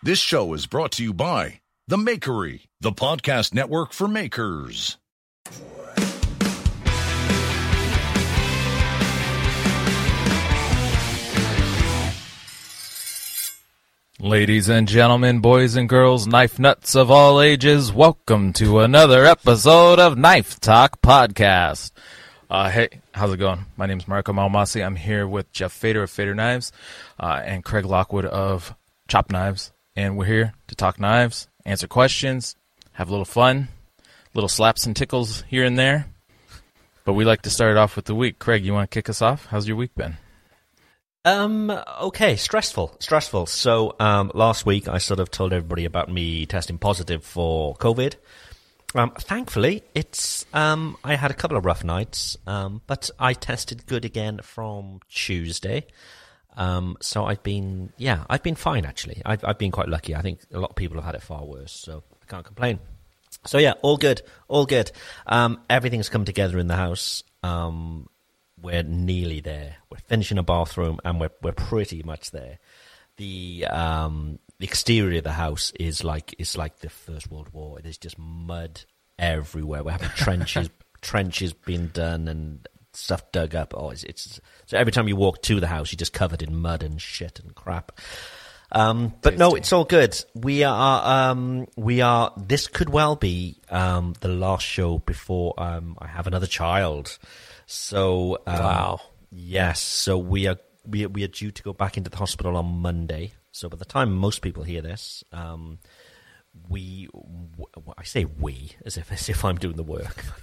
This show is brought to you by The Makery, the podcast network for makers. Ladies and gentlemen, boys and girls, knife nuts of all ages, welcome to another episode of Knife Talk Podcast. Uh, hey, how's it going? My name is Mareko Maumasi. I'm here with Jeff Fader of Fader Knives uh, and Craig Lockwood of Chop Knives. And we're here to talk knives, answer questions, have a little fun, little slaps and tickles here and there. But we like to start off with the week. Craig, you want to kick us off? How's your week been? Um. Okay. Stressful. Stressful. So, um, last week I sort of told everybody about me testing positive for COVID. Um, thankfully, it's um, I had a couple of rough nights, um, but I tested good again from Tuesday. Um, so I've been, yeah, I've been fine actually. I've I've been quite lucky. I think a lot of people have had it far worse, so I can't complain. So yeah, all good, all good. Um, everything's come together in the house. Um, we're nearly there. We're finishing a bathroom, and we're we're pretty much there. The um the exterior of the house is like it's like the First World War. There's just mud everywhere. We're having trenches trenches being done and stuff dug up. Oh, it's, it's so every time you walk to the house, you're just covered in mud and shit and crap. Um, but no, it's all good. We are, um, we are. This could well be um, the last show before um, I have another child. So um, Wow. yes. So we are we we are due to go back into the hospital on Monday. So by the time most people hear this, um, we w- I say we as if as if I'm doing the work.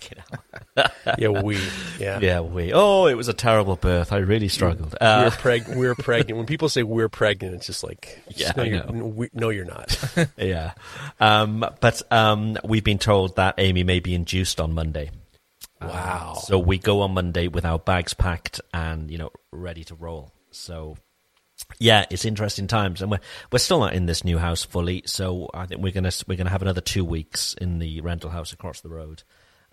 Yeah, we. Yeah. yeah, we. Oh, it was a terrible birth. I really struggled. We're, Uh, preg- we're pregnant. When people say we're pregnant, it's just like, Yeah, no, you're, no, we, no, you're not. yeah, um, but um, we've been told that Amy may be induced on Monday. wow. So we go on Monday with our bags packed and you know ready to roll. So yeah, it's interesting times, and we're we're still not in this new house fully. So I think we're gonna we're gonna have another two weeks in the rental house across the road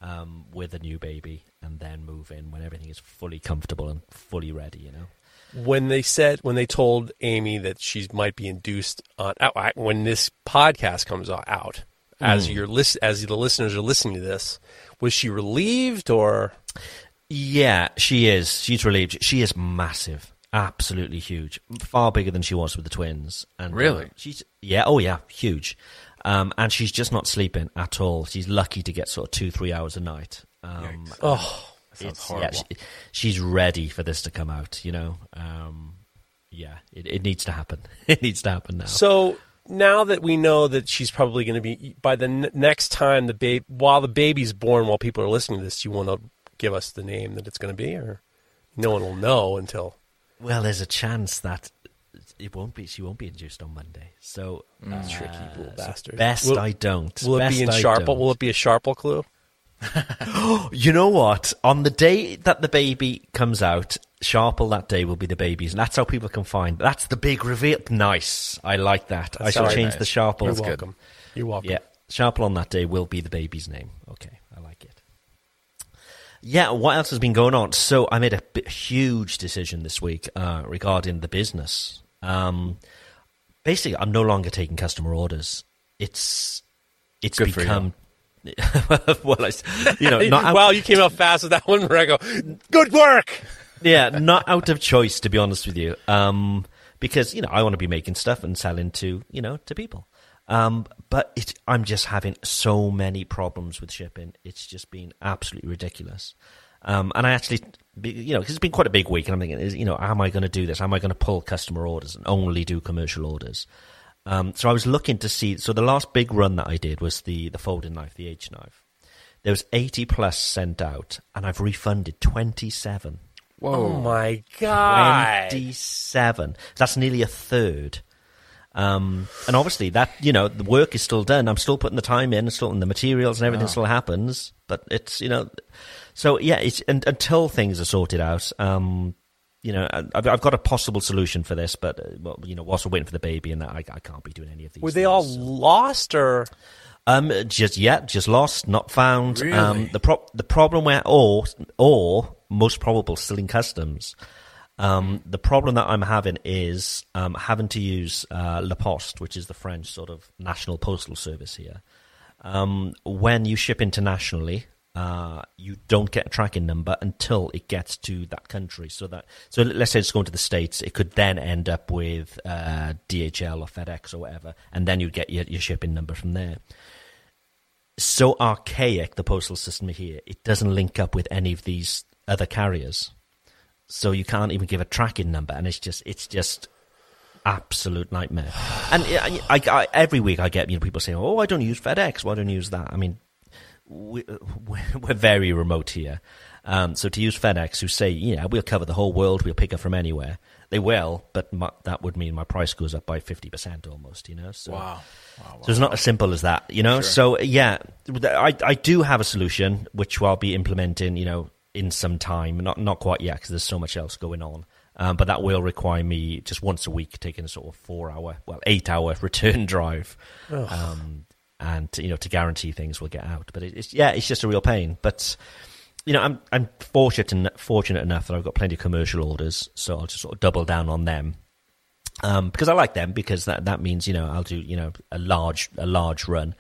um, with a new baby, and then move in when everything is fully comfortable and fully ready. You know. when they said, when they told Amy that she might be induced on, when this podcast comes out, as Hmm. your list, as the listeners are listening to this, was she relieved or? Yeah, she is. She's relieved. She is massive, absolutely huge, far bigger than she was with the twins. And uh, Really? she's yeah, oh yeah, huge. Um, and she's just not sleeping at all. She's lucky to get sort of two, three hours a night. Um, Oh, sounds it's- horrible. Yeah, she, she's ready for this to come out. You know. Um, yeah, it, it needs to happen. It needs to happen now. So now that we know that she's probably going to be by the n- next time the baby, while the baby's born, while people are listening to this, you want to give us the name that it's going to be, or no one will know until. Well, there's a chance that it won't be. She won't be induced on Monday. So uh, Tricky little so. Best Will- I don't. Will it be in I Sharple? don't. Will it be a Sharple clue? You know what? On the day that the baby comes out, Sharple that day will be the baby's, and that's how people can find. That's the big reveal. Nice. I like that. I shall change nice. the Sharple. You're welcome. You're welcome. Yeah, Sharple on that day will be the baby's name. Okay, I like it. Yeah, what else has been going on? So I made a huge decision this week uh, regarding the business. Um, basically, I'm no longer taking customer orders. It's it's Good become well, I, you know, not, wow, you came out fast with that one, Rego. Good work. yeah, not out of choice, to be honest with you. Um, because you know I want to be making stuff and selling to you know to people. Um, but it, I'm just having so many problems with shipping. It's just been absolutely ridiculous. Um, and I actually, you know, because it's been quite a big week, and I'm thinking, is, you know, am I going to do this? Am I going to pull customer orders and only do commercial orders? Um, so I was looking to see. So the last big run that I did was the the folding knife, the H knife. There was 80 plus sent out, and I've refunded 27. Whoa! Oh my god! 27. That's nearly a third. Um, and obviously that you know the work is still done. I'm still putting the time in, still in the materials and everything still happens. But it's you know, so yeah, it's and, until things are sorted out. Um, you know, I've, I've got a possible solution for this, but uh, well, you know, whilst we're waiting for the baby, and that I, I can't be doing any of these. Were they things, all so. lost or? Um, just yet, just lost, not found. Really? Um, the pro- the problem where, or or most probable, still in customs. Um, the problem that I'm having is um, having to use uh, La Poste, which is the French sort of national postal service here. Um, when you ship internationally, uh, you don't get a tracking number until it gets to that country. So that so let's say it's going to the states, it could then end up with uh, DHL or FedEx or whatever, and then you get your, your shipping number from there. So archaic the postal system here, it doesn't link up with any of these other carriers, so you can't even give a tracking number, and it's just it's just absolute nightmare. And I, I, I, every week I get you know people saying, "Oh, I don't use FedEx. Why don't you use that?" I mean, we, we're very remote here. Um, so to use FedEx, who say, yeah, we'll cover the whole world, we'll pick up from anywhere, they will, but my, that would mean my price goes up by 50% almost, you know? So, Wow. Wow. so it's not as simple as that, you know? So, yeah, I, I do have a solution, which I'll be implementing, you know, in some time. Not, not quite yet, because there's so much else going on. Um, but that will require me just once a week taking a sort of four hour, well, eight hour return drive. Um, and you know to guarantee things will get out. But it, it's yeah, it's just a real pain. But you know, I'm I'm fortunate en- fortunate enough that I've got plenty of commercial orders, so I'll just sort of double down on them. Um, because I like them because that that means you know I'll do you know a large a large run,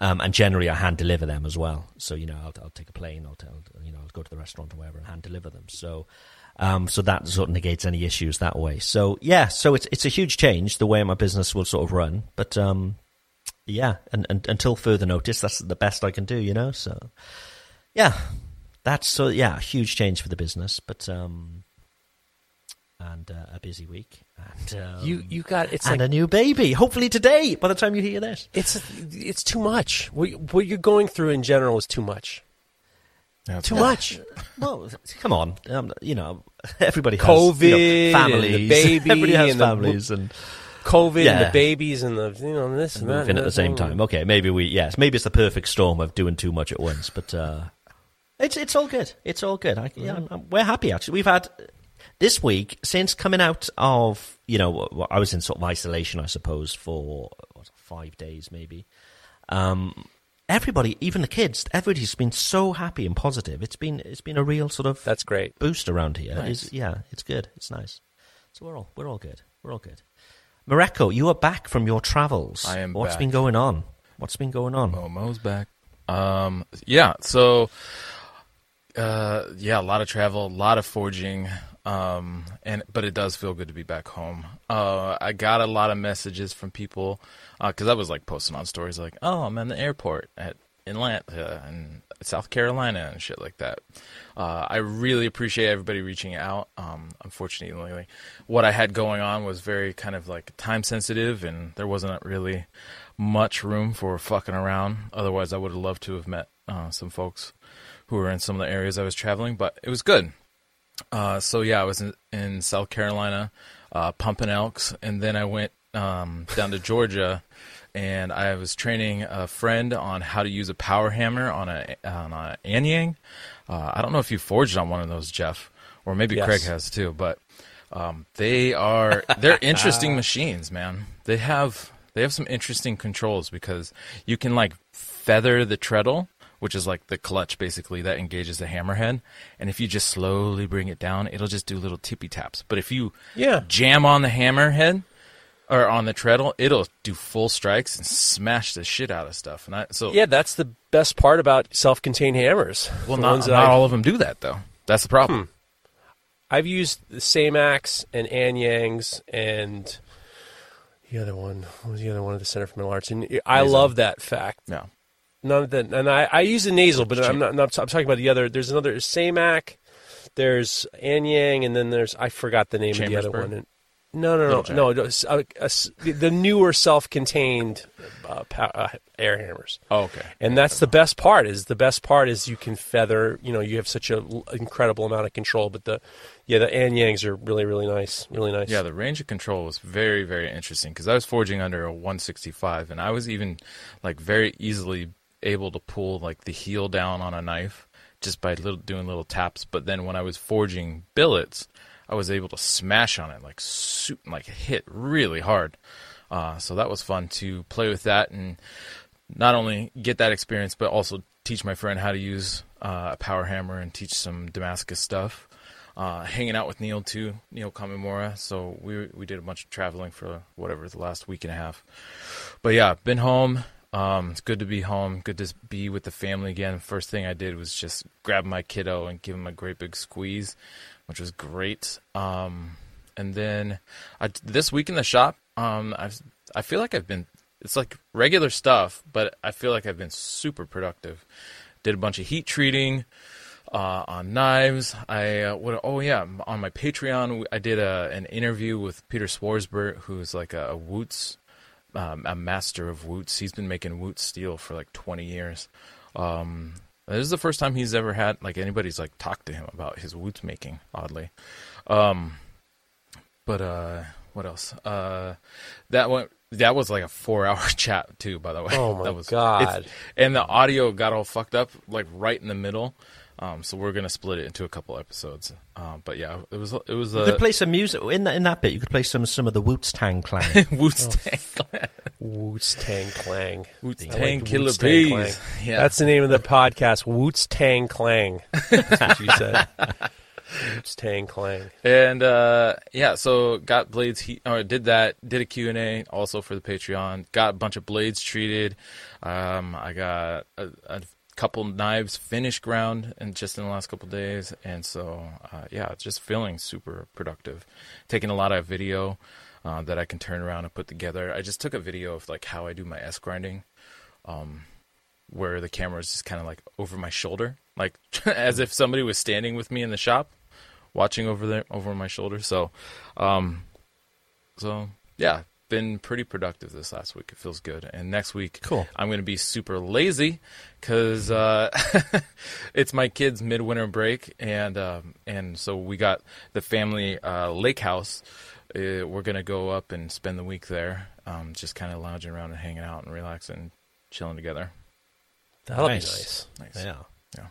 um, and generally I hand deliver them as well. So you know I'll I'll take a plane, I'll you know I'll go to the restaurant or wherever and hand deliver them. So. Um, so that sort of negates any issues that way. So yeah, so it's it's a huge change the way my business will sort of run. But um, yeah, and, and until further notice, that's the best I can do, you know. So, yeah, that's so yeah, a huge change for the business, but um, and uh, a busy week, and um, You you got it's and like a new baby. Hopefully today, by the time you hear this. it's it's too much. What, what you're going through in general is too much. Yeah, Too much. Well, come on, um, you know, everybody has COVID you know, and the families, baby everybody has and the- families, and COVID and the babies and the you know this and, that moving and at the same time. Okay, maybe we yes, maybe it's the perfect storm of doing too much at once, but uh, it's it's all good. It's all good. I, yeah, I'm, I'm- we're happy actually. We've had this week since coming out of you know I was in sort of isolation, I suppose, for what, five days maybe. Um, everybody, even the kids, everybody's been so happy and positive. It's been it's been a real sort of That's great. boost around here. It's- yeah, it's good. It's nice. So we're all we're all good. We're all good. Mareko, you are back from your travels. I am What's back. been going on? What's been going on? Momo's back. Um, yeah. So, uh, yeah, a lot of travel, a lot of forging. Um, and but it does feel good to be back home. Uh, I got a lot of messages from people because I was like posting on stories like, "Oh, I'm in the airport at Atlanta and South Carolina and shit like that." Uh, I really appreciate everybody reaching out. Um, unfortunately, what I had going on was very kind of like time sensitive, and there wasn't really much room for fucking around. Otherwise, I would have loved to have met uh, some folks who were in some of the areas I was traveling, but it was good. Uh, so yeah, I was in, in South Carolina, uh, pumping elks, and then I went um, down to Georgia, and I was training a friend on how to use a power hammer on a on a Anyang. Uh, I don't know if you forged on one of those, Jeff, or maybe Yes. Craig has too, but um, they are they're interesting machines, man. They have they have some interesting controls because you can like feather the treadle, which is like the clutch basically that engages the hammerhead, and if you just slowly bring it down, it'll just do little tippy taps. But if you Yeah. jam on the hammerhead or on the treadle, it'll do full strikes and smash the shit out of stuff. And I so Yeah, that's the best part about self-contained hammers. well, The not, not all of them do that though. That's the problem. Hmm. I've used the same axe and Anyang's and the other one. What was the other one at the Center for Metal Arts? And I love that fact. Yeah. None of that, and I, I use the Nazel, but I'm not, not. I'm talking about the other. There's another Samac. There's Anyang, and then there's I forgot the name of the other one. And, no, no, no, no. uh, uh, the newer self-contained uh, pow- uh, air hammers. Oh, okay. And that's the best part. Is the best part is you can feather. You know, you have such an incredible amount of control. But the yeah, the Anyangs are really, really nice. Really nice. Yeah, the range of control was very, very interesting because I was forging under a 165, and I was even like very easily able to pull like the heel down on a knife just by little doing little taps. But then when I was forging billets, I was able to smash on it like like hit really hard. Uh, so that was fun to play with that and not only get that experience, but also teach my friend how to use uh, a power hammer and teach some Damascus stuff. Uh, hanging out with Neil too, Neil Kamimura. So we we did a bunch of traveling for whatever the last week and a half. But yeah, been home. Um, it's good to be home. Good to be with the family again. First thing I did was just grab my kiddo and give him a great big squeeze, which was great. Um, and then I, this week in the shop, um, I've I feel like I've been. It's like regular stuff, but I feel like I've been super productive. Did a bunch of heat treating uh, on knives. I uh, what? Oh yeah, on my Patreon, I did a, an interview with Peter Swarz-Burt, who's like a, a Wootz, um, a master of Wootz. He's been making Wootz steel for like 20 years. Um, this is the first time he's ever had like anybody's like talked to him about his Wootz making. Oddly, um, but uh, what else? Uh, that one. That was like a four-hour chat too. By the way, Oh, my that was, God. and the audio got all fucked up like right in the middle. Um, so we're gonna split it into a couple episodes. Um, but yeah, it was it was You could a play some music in that in that bit. You could play some some of the Woots Tang Clan. Woots Oh, Tang Woots Tang Clang. Woots Tang like Killer Woots Bees. Yeah, That's the name of the podcast. Woots Tang Clang. That's what you said. Woots Tang Clang. and uh, yeah, so got blades. He or did that. Did a Q and A also for the Patreon. Got a bunch of blades treated. Um, I got a, a couple knives finished ground and just in the last couple days, and so uh, yeah, just feeling super productive. Taking a lot of video. Uh, that I can turn around and put together. I just took a video of like how I do my S grinding, um, where the camera is just kind of like over my shoulder, like as if somebody was standing with me in the shop, watching over there over my shoulder. So, um, so yeah, been pretty productive this last week. It feels good. And next week, Cool. I'm going to be super lazy because uh, it's my kids' midwinter break, and um, and so we got the family uh, lake house. Uh, we're gonna go up and spend the week there, um, just kind of lounging around and hanging out and relaxing, and chilling together. That'll Nice. be nice. Nice. yeah. Yeah.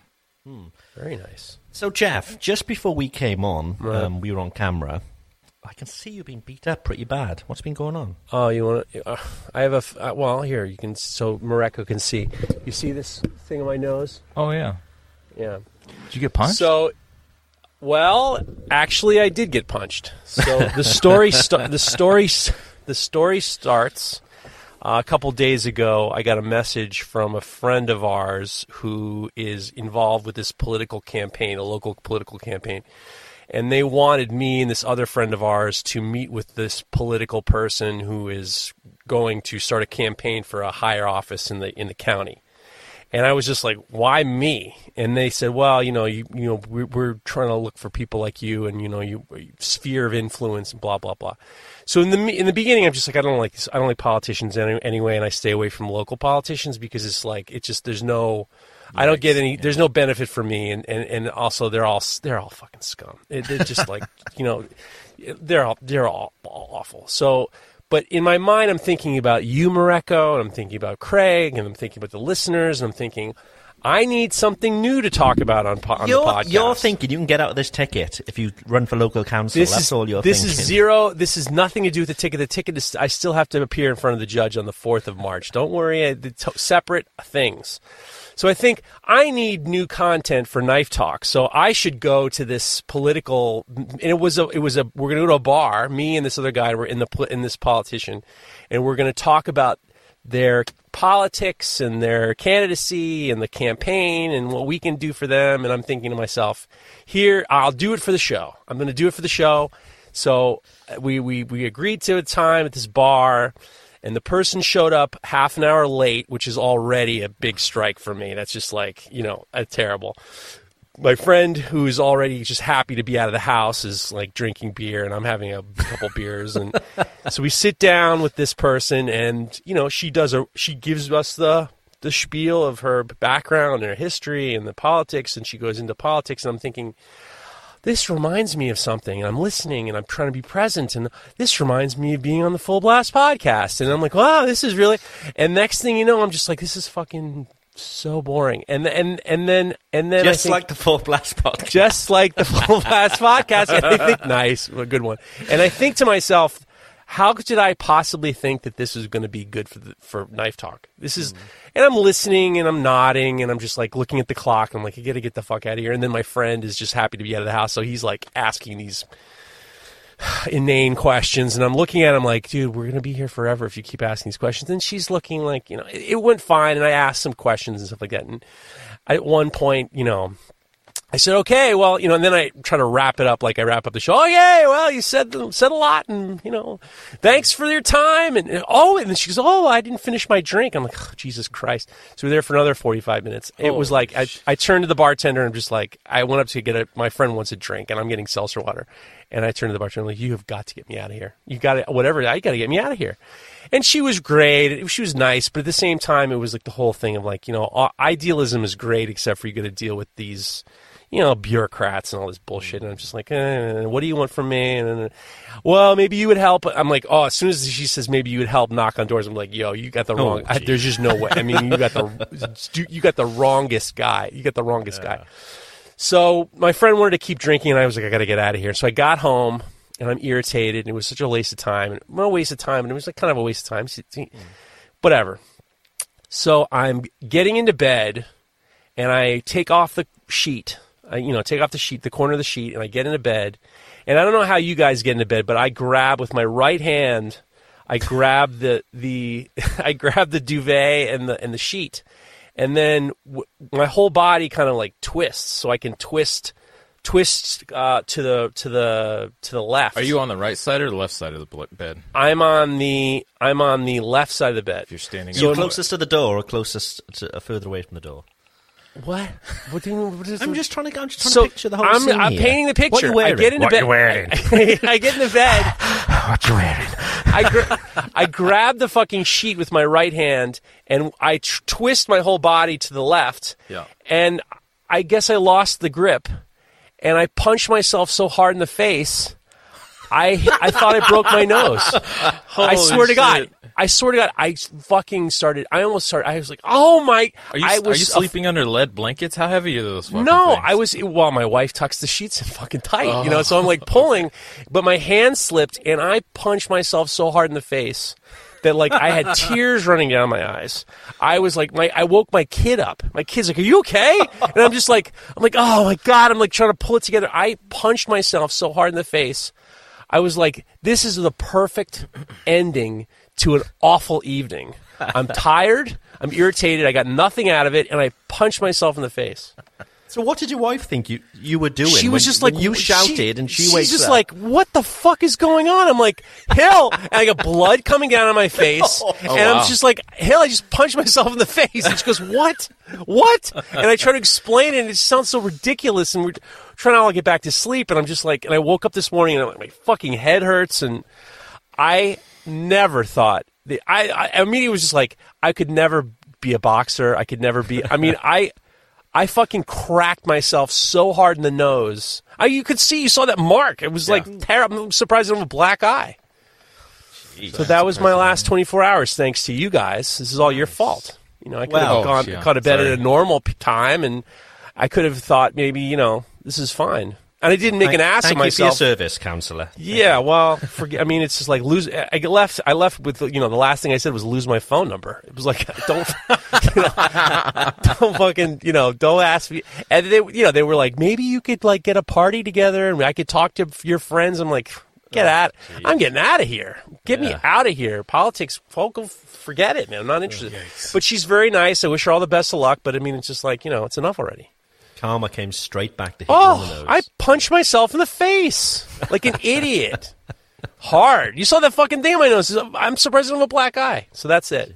Very nice. So Jeff, just before we came on, Right. um, we were on camera. I can see you've been beat up pretty bad. What's been going on? Oh, you want to? Uh, I have a. F- uh, well, here you can. So Mareko can see. You see this thing on my nose? Oh yeah. Yeah. Did you get punched? So, well, actually, I did get punched. So the story, sta- the story, the story starts uh, a couple days ago. I got a message from a friend of ours who is involved with this political campaign, a local political campaign, and they wanted me and this other friend of ours to meet with this political person who is going to start a campaign for a higher office in the in the county. And I was just like, "Why me?" And they said, "Well, you know, you you know, we're, we're trying to look for people like you, and you know, you sphere of influence, and blah blah blah." So in the in the beginning, I'm just like, I don't like this. I don't like politicians any, anyway, and I stay away from local politicians because it's like it's just there's no, I don't get any. There's no benefit for me, and, and, and also they're all they're all fucking scum. It, they're just like you know, they're all they're all, all awful. So. But in my mind, I'm thinking about you, Mareko, and I'm thinking about Craig, and I'm thinking about the listeners, and I'm thinking, I need something new to talk about on, po- on the podcast. you're thinking you can get out of this ticket if you run for local council. this That's is all you're this thinking. is zero. This is nothing to do with the ticket. The ticket is. I still have to appear in front of the judge on the fourth of March. Don't worry. The t- separate things. So I think I need new content for Knife Talk. So I should go to this political. And it was a. It was a. We're going to go to a bar. Me and this other guy were in the in this politician, and we're going to talk about their politics and their candidacy and the campaign and what we can do for them. And I'm thinking to myself, here, I'll do it for the show. I'm going to do it for the show. So we, we, we agreed to a time at this bar, and the person showed up half an hour late, which is already a big strike for me. That's just like, you know, a terrible my friend who's already just happy to be out of the house is like drinking beer and I'm having a couple beers and so we sit down with this person and you know she does a she gives us the the spiel of her background and her history and the politics and she goes into politics and I'm thinking this reminds me of something and I'm listening and I'm trying to be present and this reminds me of being on the Full Blast podcast and I'm like wow this is really and next thing you know I'm just like this is fucking so boring. And and and then and then Just think, like the Full Blast podcast. just like the full blast podcast. And I think nice, a good one. And I think to myself, how did I possibly think that this was going to be good for the, for knife talk? This is, mm-hmm. and I'm listening and I'm nodding and I'm just like looking at the clock. I'm like, I got to get the fuck out of here. And then my friend is just happy to be out of the house, so he's like asking these inane questions and I'm looking at him like, dude, we're gonna be here forever if you keep asking these questions. And she's looking like, you know, it, it went fine and I asked some questions and stuff like that. And at one point, you know, I said, okay, well, you know, and then I try to wrap it up like I wrap up the show. Oh, yay, well, you said said a lot, and you know, thanks for your time. And, and oh, and then she goes, oh, I didn't finish my drink. I'm like, oh, Jesus Christ. So we're there for another 45 minutes. It was like I, I turned to the bartender and I'm just like, I went up to get a, my friend wants a drink, and I'm getting seltzer water, and I turned to the bartender I'm like, you have got to get me out of here. You got to whatever. I got to get me out of here. And she was great. She was nice, but at the same time, it was like the whole thing of like, you know, uh, idealism is great, except for you got to deal with these you know, bureaucrats and all this bullshit. And I'm just like, eh, what do you want from me? And then, well, maybe you would help. I'm like, oh, as soon as she says maybe you would help knock on doors, I'm like, yo, you got the wrong. I, there's just no way. I mean, you got the you got the wrongest guy. You got the wrongest guy. So my friend wanted to keep drinking, and I was like, I got to get out of here. So I got home, and I'm irritated, and it was such a waste of time, and well, a waste of time, and it was like kind of a waste of time. Whatever. So I'm getting into bed, and I take off the sheet. I, you know, take off the sheet, the corner of the sheet, and I get into bed. And I don't know how you guys get into bed, but I grab with my right hand. I grab the the I grab the duvet and the and the sheet, and then w- my whole body kind of like twists, so I can twist twist uh, to the to the to the left. Are you on the right side or the left side of the bed? I'm on the I'm on the left side of the bed. If you're standing You're up. closest to the door or closest to, uh, further away from the door? What? What do you? What is I'm just trying to. I'm just trying so to picture the whole I'm, scene I'm here. painting the picture. What you wearing? I get into What bed. you wearing? I get into bed. what you wearing? I, gra- I grab the fucking sheet with my right hand and I tr- twist my whole body to the left. Yeah. And I guess I lost the grip and I punched myself so hard in the face. I I thought I broke my nose. I swear to God. I swear to God, I fucking started. I almost started. I was like, "Oh my!" Are you, I are you sleeping under lead blankets? How heavy are those fucking no, things? I was. Well, my wife tucks the sheets in fucking tight, you know. So I'm like oh. pulling, but my hand slipped, and I punched myself so hard in the face that like I had tears running down my eyes. I was like, my I woke my kid up. My kid's like, "Are you okay?" And I'm just like, I'm like, "Oh my god!" I'm like trying to pull it together. I punched myself so hard in the face. I was like, "This is the perfect ending to an awful evening." I'm tired. I'm irritated. I got nothing out of it, and I punched myself in the face. So what did your wife think you you were doing? She was when- just like you she- shouted, and she wakes just up? like, "What the fuck is going on?" I'm like, "Hell!" and I got blood coming down on my face, oh, and wow. I'm just like, "Hell!" I just punched myself in the face, and she goes, "What? What?" And I try to explain it, and it sounds so ridiculous, and we're trying to all get back to sleep, and I'm just like, and I woke up this morning, and I'm like, my fucking head hurts, and I never thought the I, I immediately was just like I could never be a boxer. I could never be. I mean, I I fucking cracked myself so hard in the nose. I, you could see, you saw that mark. It was like terrible. I'm surprised I have a black eye. so that was my last 24 hours. Thanks to you guys. This is all your fault. You know, I could Well, have gone, yeah, gone to bed sorry. at a normal time, and I could have thought maybe you know this is fine. And I didn't make an ass Thank of you for your service, counsellor. Yeah, well, forget. I mean, it's just like lose. I left. I left with you know the last thing I said was lose my phone number. It was like don't, you know, don't fucking you know don't ask me. And they you know they were like maybe you could like get a party together and I could talk to your friends. I'm like Get oh, out! I'm getting out of here. Get me out of here. Politics, folk, forget it, man. I'm not interested. But she's very nice. I wish her all the best of luck. But I mean, it's just like you know, it's enough already. Karma came straight back to hit you on the Oh, nose. I punched myself in the face like an idiot. Hard. You saw that fucking thing on my nose. I'm surprised I don't have a black eye. So that's it.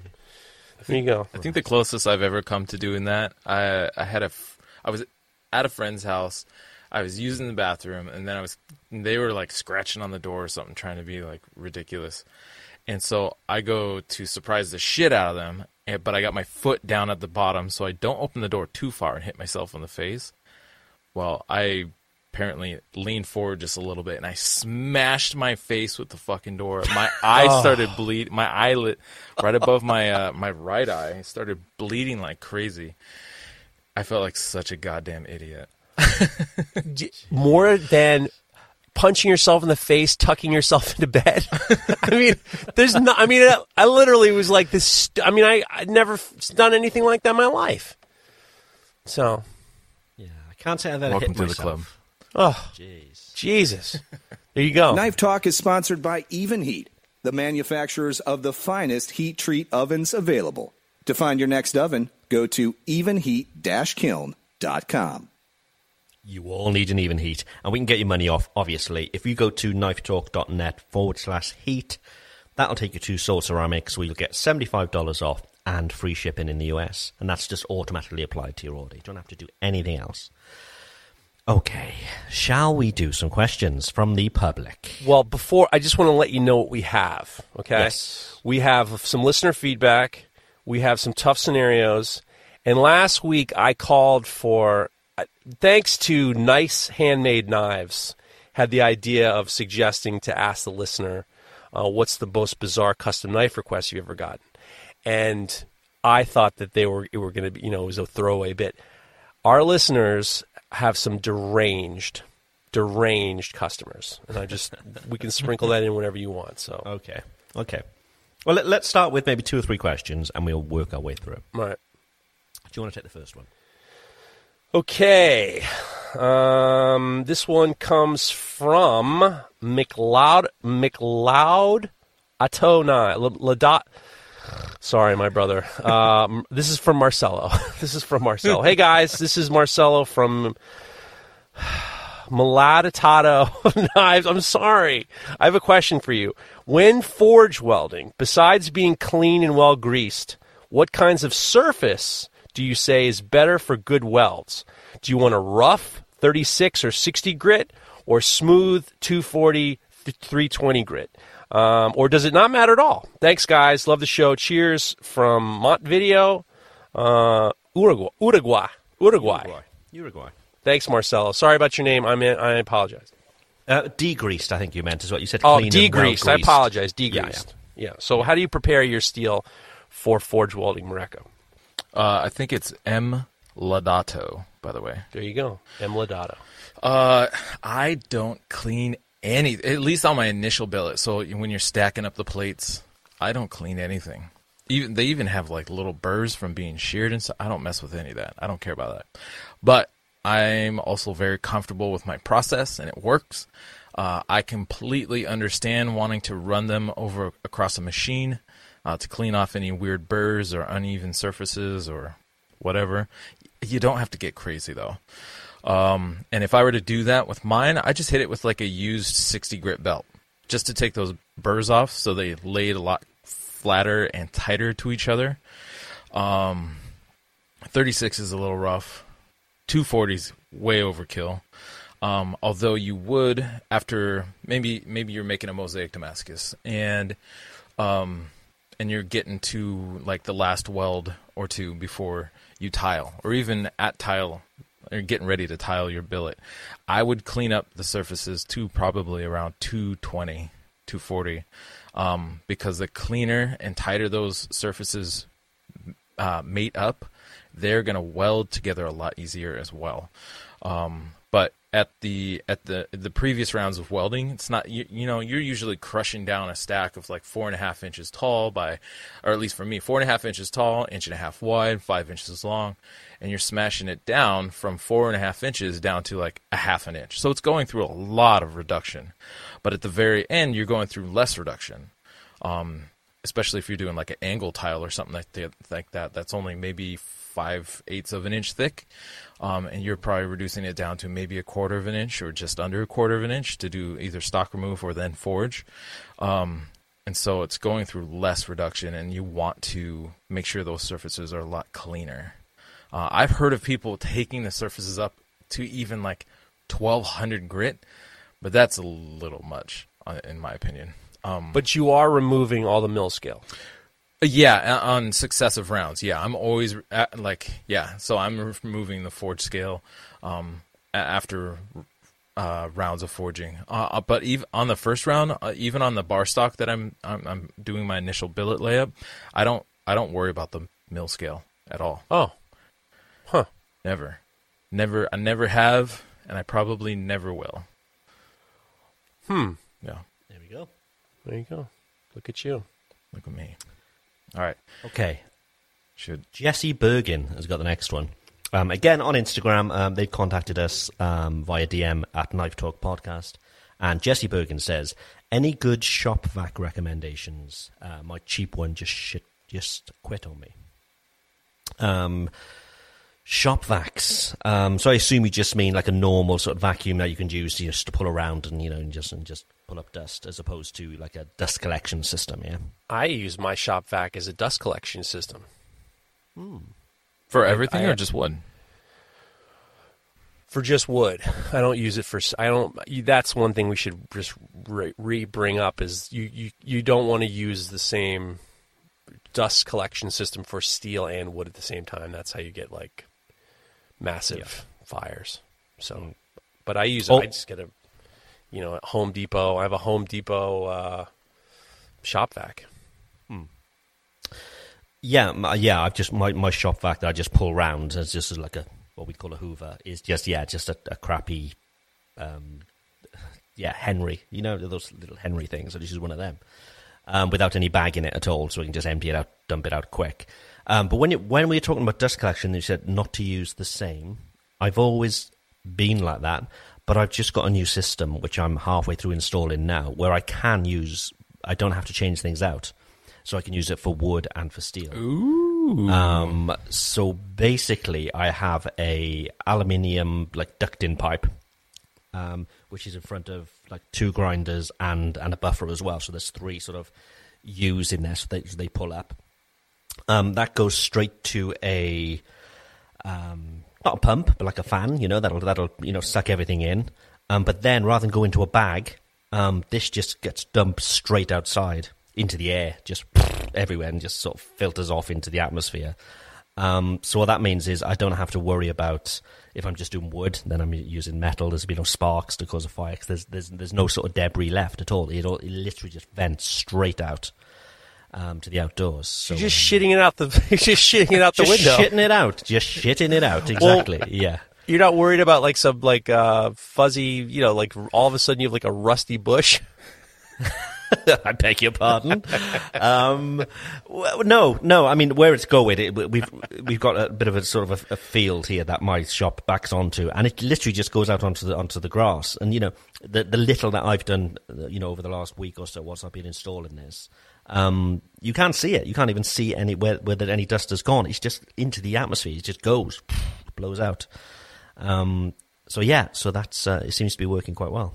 There you go. I think the closest I've ever come to doing that, I I had a, I was at a friend's house. I was using the bathroom, and then I was, they were like scratching on the door or something, trying to be like ridiculous. And so I go to surprise the shit out of them, and, but I got my foot down at the bottom, so I don't open the door too far and hit myself in the face. Well, I apparently leaned forward just a little bit, and I smashed my face with the fucking door. My eye started bleed. My eyelid, right above my uh, my right eye, started bleeding like crazy. I felt like such a goddamn idiot. More than punching yourself in the face, tucking yourself into bed. I mean, there's no. I mean, I, I literally was like this. st- I mean, I I never f- done anything like that in my life. So, yeah, I can't say I've ever Welcome hit to the club. oh Jeez. Jesus, there you go. Knife Talk is sponsored by Evenheat, the manufacturers of the finest heat treat ovens available. To find your next oven, go to evenheat-kiln.com. You all need an even heat, and we can get your money off, obviously. If you go to knifetalk.net forward slash heat, that'll take you to Soul Ceramics, where you'll get $75 off and free shipping in the US. And that's just automatically applied to your order. You don't have to do anything else. Okay, shall we do some questions from the public? Well, before I just want to let you know what we have. Okay, Yes. we have some listener feedback. We have some tough scenarios, and last week I called for, thanks to Nice Handmade Knives, had the idea of suggesting to ask the listener, uh, "What's the most bizarre custom knife request you've ever gotten?" And I thought that they were it were going to be, you know, it was a throwaway bit. Our listeners have some deranged, deranged customers, and I just we can sprinkle that in whenever you want. So, Okay, okay. Well, let, let's start with maybe two or three questions, and we'll work our way through. all right, Do you want to take the first one? Okay. Um, this one comes from McLeod McLeod Atona Ladot. Sorry, my brother. Um, this is from Marcelo. this is from Marcelo. Hey guys, this is Marcelo from Maladatato Knives. I'm sorry. I have a question for you. When forge welding, besides being clean and well greased, what kinds of surface do you say is better for good welds? Do you want a rough 36 or 60 grit or smooth 240, 320 grit? Um, or does it not matter at all? Thanks, guys. Love the show. Cheers from Montevideo, uh, Uruguay. Uruguay. Uruguay. Uruguay. Thanks, Marcelo. Sorry about your name. I mean, I apologize. Uh, degreased, I think you meant, is what you said. Oh, degreased. I apologize. Yeah, yeah. Degreased. Yeah, So, how do you prepare your steel for forge welding Mareko? Uh, I think it's M. Ladato, by the way. There you go. M. Lodato. Uh, I don't clean any, at least on my initial billet. So when you're stacking up the plates, I don't clean anything. Even they even have like little burrs from being sheared and stuff. I don't mess with any of that. I don't care about that. But I'm also very comfortable with my process, and it works. Uh, I completely understand wanting to run them over across a machine uh, to clean off any weird burrs or uneven surfaces or whatever. You don't have to get crazy though. Um, and if I were to do that with mine, I just hit it with like a used 60 grit belt just to take those burrs off so they laid a lot flatter and tighter to each other. Um, 36 is a little rough. 240 is way overkill. Um, although you would after maybe maybe you're making a mosaic Damascus and um, and you're getting to like the last weld or two before you tile, or even at tile, or getting ready to tile your billet, I would clean up the surfaces to probably around 220, 240, um, because the cleaner and tighter those surfaces uh, mate up, they're going to weld together a lot easier as well. Um, at the at the the previous rounds of welding, it's not you, you know you're usually crushing down a stack of like four and a half inches tall by, or at least for me, four and a half inches tall, inch and a half wide, five inches long, and you're smashing it down from four and a half inches down to like a half an inch. So it's going through a lot of reduction, but at the very end you're going through less reduction. Um, especially if you're doing like an angle tile or something like that, like that that's only maybe five eighths of an inch thick, um, and you're probably reducing it down to maybe a quarter of an inch or just under a quarter of an inch to do either stock remove or then forge. Um, and so it's going through less reduction, and you want to make sure those surfaces are a lot cleaner. Uh, I've heard of people taking the surfaces up to even like 1200 grit, but that's a little much, uh, in my opinion. Um, But you are removing all the mill scale. Yeah, uh, on successive rounds. Yeah, I'm always at, like, yeah. So I'm removing the forge scale um, after uh, rounds of forging. Uh, uh, but even on the first round, uh, even on the bar stock that I'm, I'm I'm doing my initial billet layup, I don't I don't worry about the mill scale at all. Oh, huh. Never, never. I never have, and I probably never will. Hmm. Yeah, There we go. There you go. Look at you. look at me. All right, Okay. should Jesse Bergen has got the next one. Um, again, on Instagram, um, they've contacted us um, via DM at Knife Talk Podcast. And Jesse Bergen says, any good shop vac recommendations? Uh, my cheap one just shit, just quit on me. Um, shop vacs. Um, so I assume you just mean like a normal sort of vacuum that you can use you know, just to pull around and you know and just and just pull up dust, as opposed to like a dust collection system. Yeah. I use my shop vac as a dust collection system. Hmm. for everything I- or just one? for just wood. I don't use it for. s- I don't. That's one thing we should just re, re bring up is you you you don't want to use the same dust collection system for steel and wood at the same time. That's how you get like massive fires. So, hmm. but I use. Oh. I just get a, you know, at Home Depot. I have a Home Depot uh, shop vac. Yeah, m- uh, yeah. I've just my, my shop vac that I just pull round as just like a what we call a Hoover is just yeah, just a, a crappy, um, yeah, Henry. You know those little Henry things. I just use one of them um, without any bag in it at all, so we can just empty it out, dump it out quick. Um, but when you, when we were talking about dust collection, you said not to use the same. I've always been like that, but I've just got a new system which I'm halfway through installing now, where I can use. I don't have to change things out, so I can use it for wood and for steel. Um, so basically, I have a aluminium like ducting pipe, um, which is in front of like two grinders and and a buffer as well. So there's three sort of U's in there, so they so they pull up. Um, that goes straight to a um, not a pump, but like a fan. You know that'll that'll you know suck everything in. Um, but then rather than go into a bag, um, this just gets dumped straight outside into the air, just everywhere, and just sort of filters off into the atmosphere. Um, so what that means is I don't have to worry about if I'm just doing wood, then I'm using metal. There's be no sparks to cause a fire there's there's there's no sort of debris left at all. It all it literally just vents straight out um, to the outdoors. So, You're just um, shitting it out the. You're just shitting it out the just window. shitting it out, just shitting it out. Exactly. yeah. You're not worried about like some like uh, fuzzy, you know, like all of a sudden you have like a rusty bush. I beg your pardon. um, well, no, no. I mean, where it's going, it, we've we've got a bit of a sort of a, a field here that my shop backs onto, and it literally just goes out onto the onto the grass. And you know, the the little that I've done, you know, over the last week or so, whilst I've been installing this, um, you can't see it. You can't even see any where whether any dust has gone. It's just into the atmosphere. It just goes, blows out. Um, so yeah, so that's uh, it seems to be working quite well.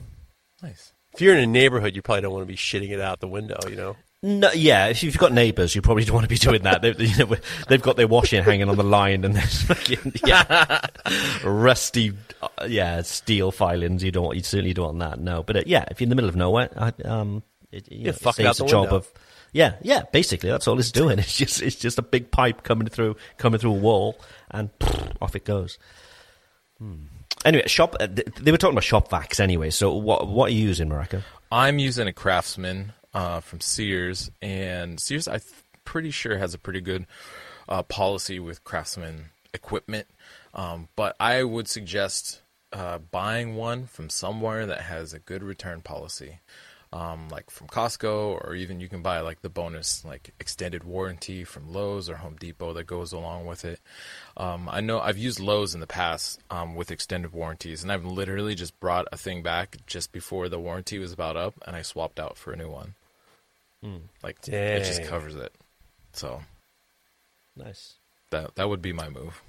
Nice. If you're in a neighborhood, you probably don't want to be shitting it out the window. You know. No, yeah, if you've got neighbours, you probably don't want to be doing that. They've, you know, they've got their washing hanging on the line and fucking, yeah, rusty, uh, yeah, steel filings. You don't, you certainly don't want that. No, but uh, yeah, if you're in the middle of nowhere, I, um, it, you know, it fuck it out saves the the job of, yeah, yeah. Basically, that's all it's doing. It's just, it's just a big pipe coming through, coming through a wall, and off it goes. Hmm. Anyway, shop. Uh, they were talking about shop vacs anyway. So, what, what are you using, Mareko? I'm using a Craftsman uh, from Sears, and Sears, I'm pretty sure, has a pretty good uh, policy with Craftsman equipment. Um, but I would suggest uh, buying one from somewhere that has a good return policy, um, like from Costco, or even you can buy like the bonus, like extended warranty from Lowe's or Home Depot that goes along with it. Um, I know I've used Lowe's in the past um, with extended warranties, and I've literally just brought a thing back just before the warranty was about up, and I swapped out for a new one. Like it just covers it. So Nice. that that would be my move.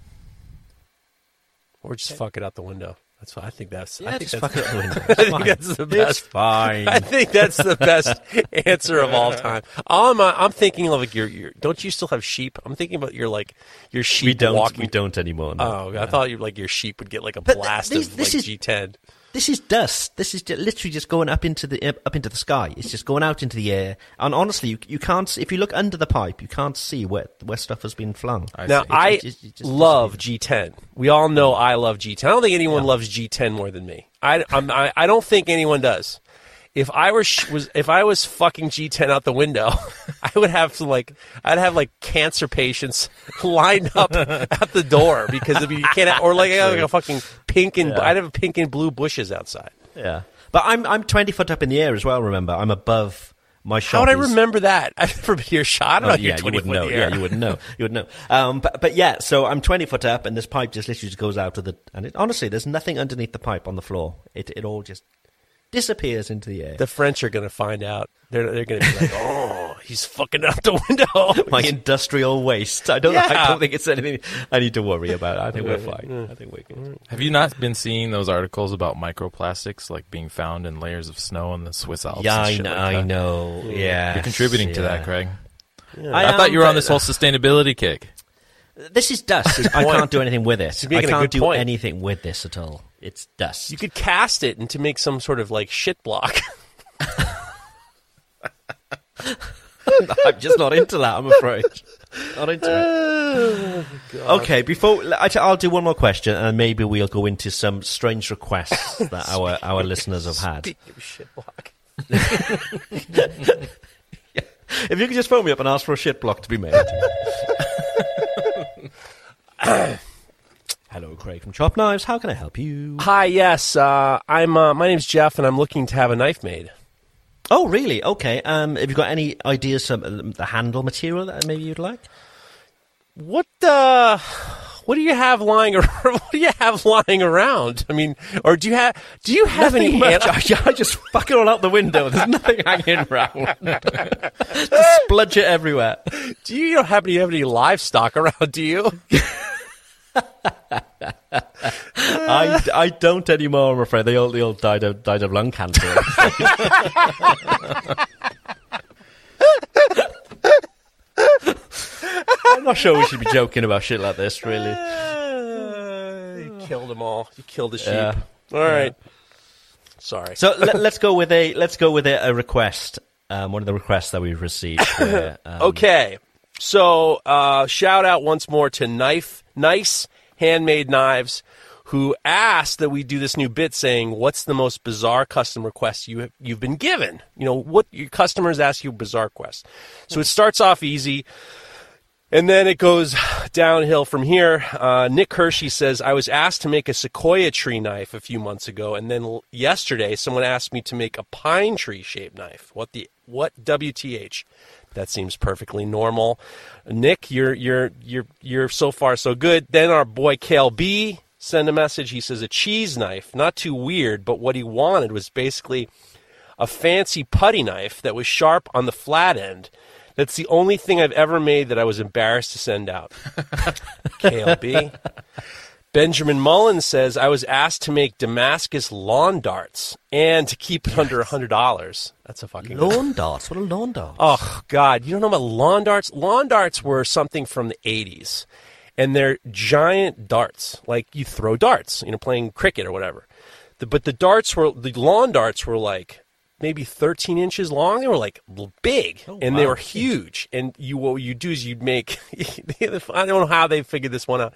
Or just fuck it out the window. That's what I think. That's Yeah, I think that's, fuck it the. I think that's the best. fine. I think that's the best answer of all time. I'm I'm thinking of like your, your don't you still have sheep? I'm thinking about your like your sheep we don't. walking. We don't anymore. no. Oh, I thought you like your sheep would get like a But th- blast this- of this like is- G10. This is dust. This is ju- literally just going up into the uh, up into the sky. It's just going out into the air. And honestly, you you can't. If you look under the pipe, you can't see where where stuff has been flung. I Now see. I it just- it just love G10. We all know I love G10. I don't think anyone loves G10 more than me. I I'm, I, I don't think anyone does. If I were sh- was if I was fucking G10 out the window, I would have to like I'd have like cancer patients lined up at the door because if you can't or like, I got, like a fucking pink and I'd have pink and blue bushes outside. Yeah, but I'm I'm twenty foot up in the air as well. Remember, I'm above my shop. How would I remember that? I've never been your shot. Oh, yeah, you wouldn't know. Yeah, you wouldn't know. You wouldn't know. Um, but but yeah, so I'm 20 foot up, and this pipe just literally just goes out of the. And it, honestly, there's nothing underneath the pipe on the floor. It it all just disappears into the air. The French are going to find out. They're they're going to be like, "Oh, he's fucking out the window." my industrial waste. I don't. I don't think it's anything I need to worry about. I think we're fine. I think we're good. Have you not been seeing those articles about microplastics like being found in layers of snow in the Swiss Alps? Yeah, I know. like I know. Yeah, You're contributing to that, yeah. Craig. I, I, thought you were on this uh, whole sustainability kick. This is dust. I can't do anything with it. He's I can't do point. anything with this at all. It's dust. You could cast it and to make some sort of like shit block. I'm just not into that. I'm afraid. Not into it. Okay, before I- I'll do one more question, and maybe we'll go into some strange requests that our our listeners have had. Shit block. If you could just phone me up and ask for a shit block to be made. Hello, Craig from Chop Knives. How can I help you? Hi, yes, uh, I'm. Uh, my name's Jeff, and I'm looking to have a knife made. Oh, really? Okay. Um, have you got any ideas from um, the handle material that maybe you'd like? What uh what do you have lying around? What do you have lying around? I mean, or do you have do you have any much. I, I just fuck it all out the window. There's nothing hanging around. just spludge it everywhere. do you don't happen to have any livestock around? Do you? I, I don't anymore, I'm afraid. They all, they all died, of, died of lung cancer. I'm not sure we should be joking about shit like this, really. you killed them all. You killed the sheep. Yeah. All right. Sorry. So let, us go with a let's go with a, a request. Um, one of the requests that we've received. Where, um, Okay. So, uh, shout out once more to Knife, Nice Handmade Knives, who asked that we do this new bit saying, what's the most bizarre custom request you have, you've been given? You know, what your customers ask you bizarre requests. So it starts off easy. And then it goes downhill from here. Uh, Nick Hershey says, I was asked to make a sequoia tree knife a few months ago, and then yesterday someone asked me to make a pine tree shaped knife. What the what WTH? That seems perfectly normal. Nick, you're you're you're you're so far so good. Then our boy Kale B sent a message. He says a cheese knife, not too weird, but what he wanted was basically a fancy putty knife that was sharp on the flat end. That's the only thing I've ever made that I was embarrassed to send out. KLB. Benjamin Mullen says I was asked to make Damascus lawn darts and to keep it under hundred dollars. That's a fucking lawn darts. What a lawn dart! Oh God, you don't know about lawn darts? Lawn darts were something from the '80s, and they're giant darts. Like you throw darts, you know, playing cricket or whatever. The, but the darts were the lawn darts were like maybe 13 inches long. They were like big, oh, and they were huge. And you what you do is you'd make I don't know how they figured this one out.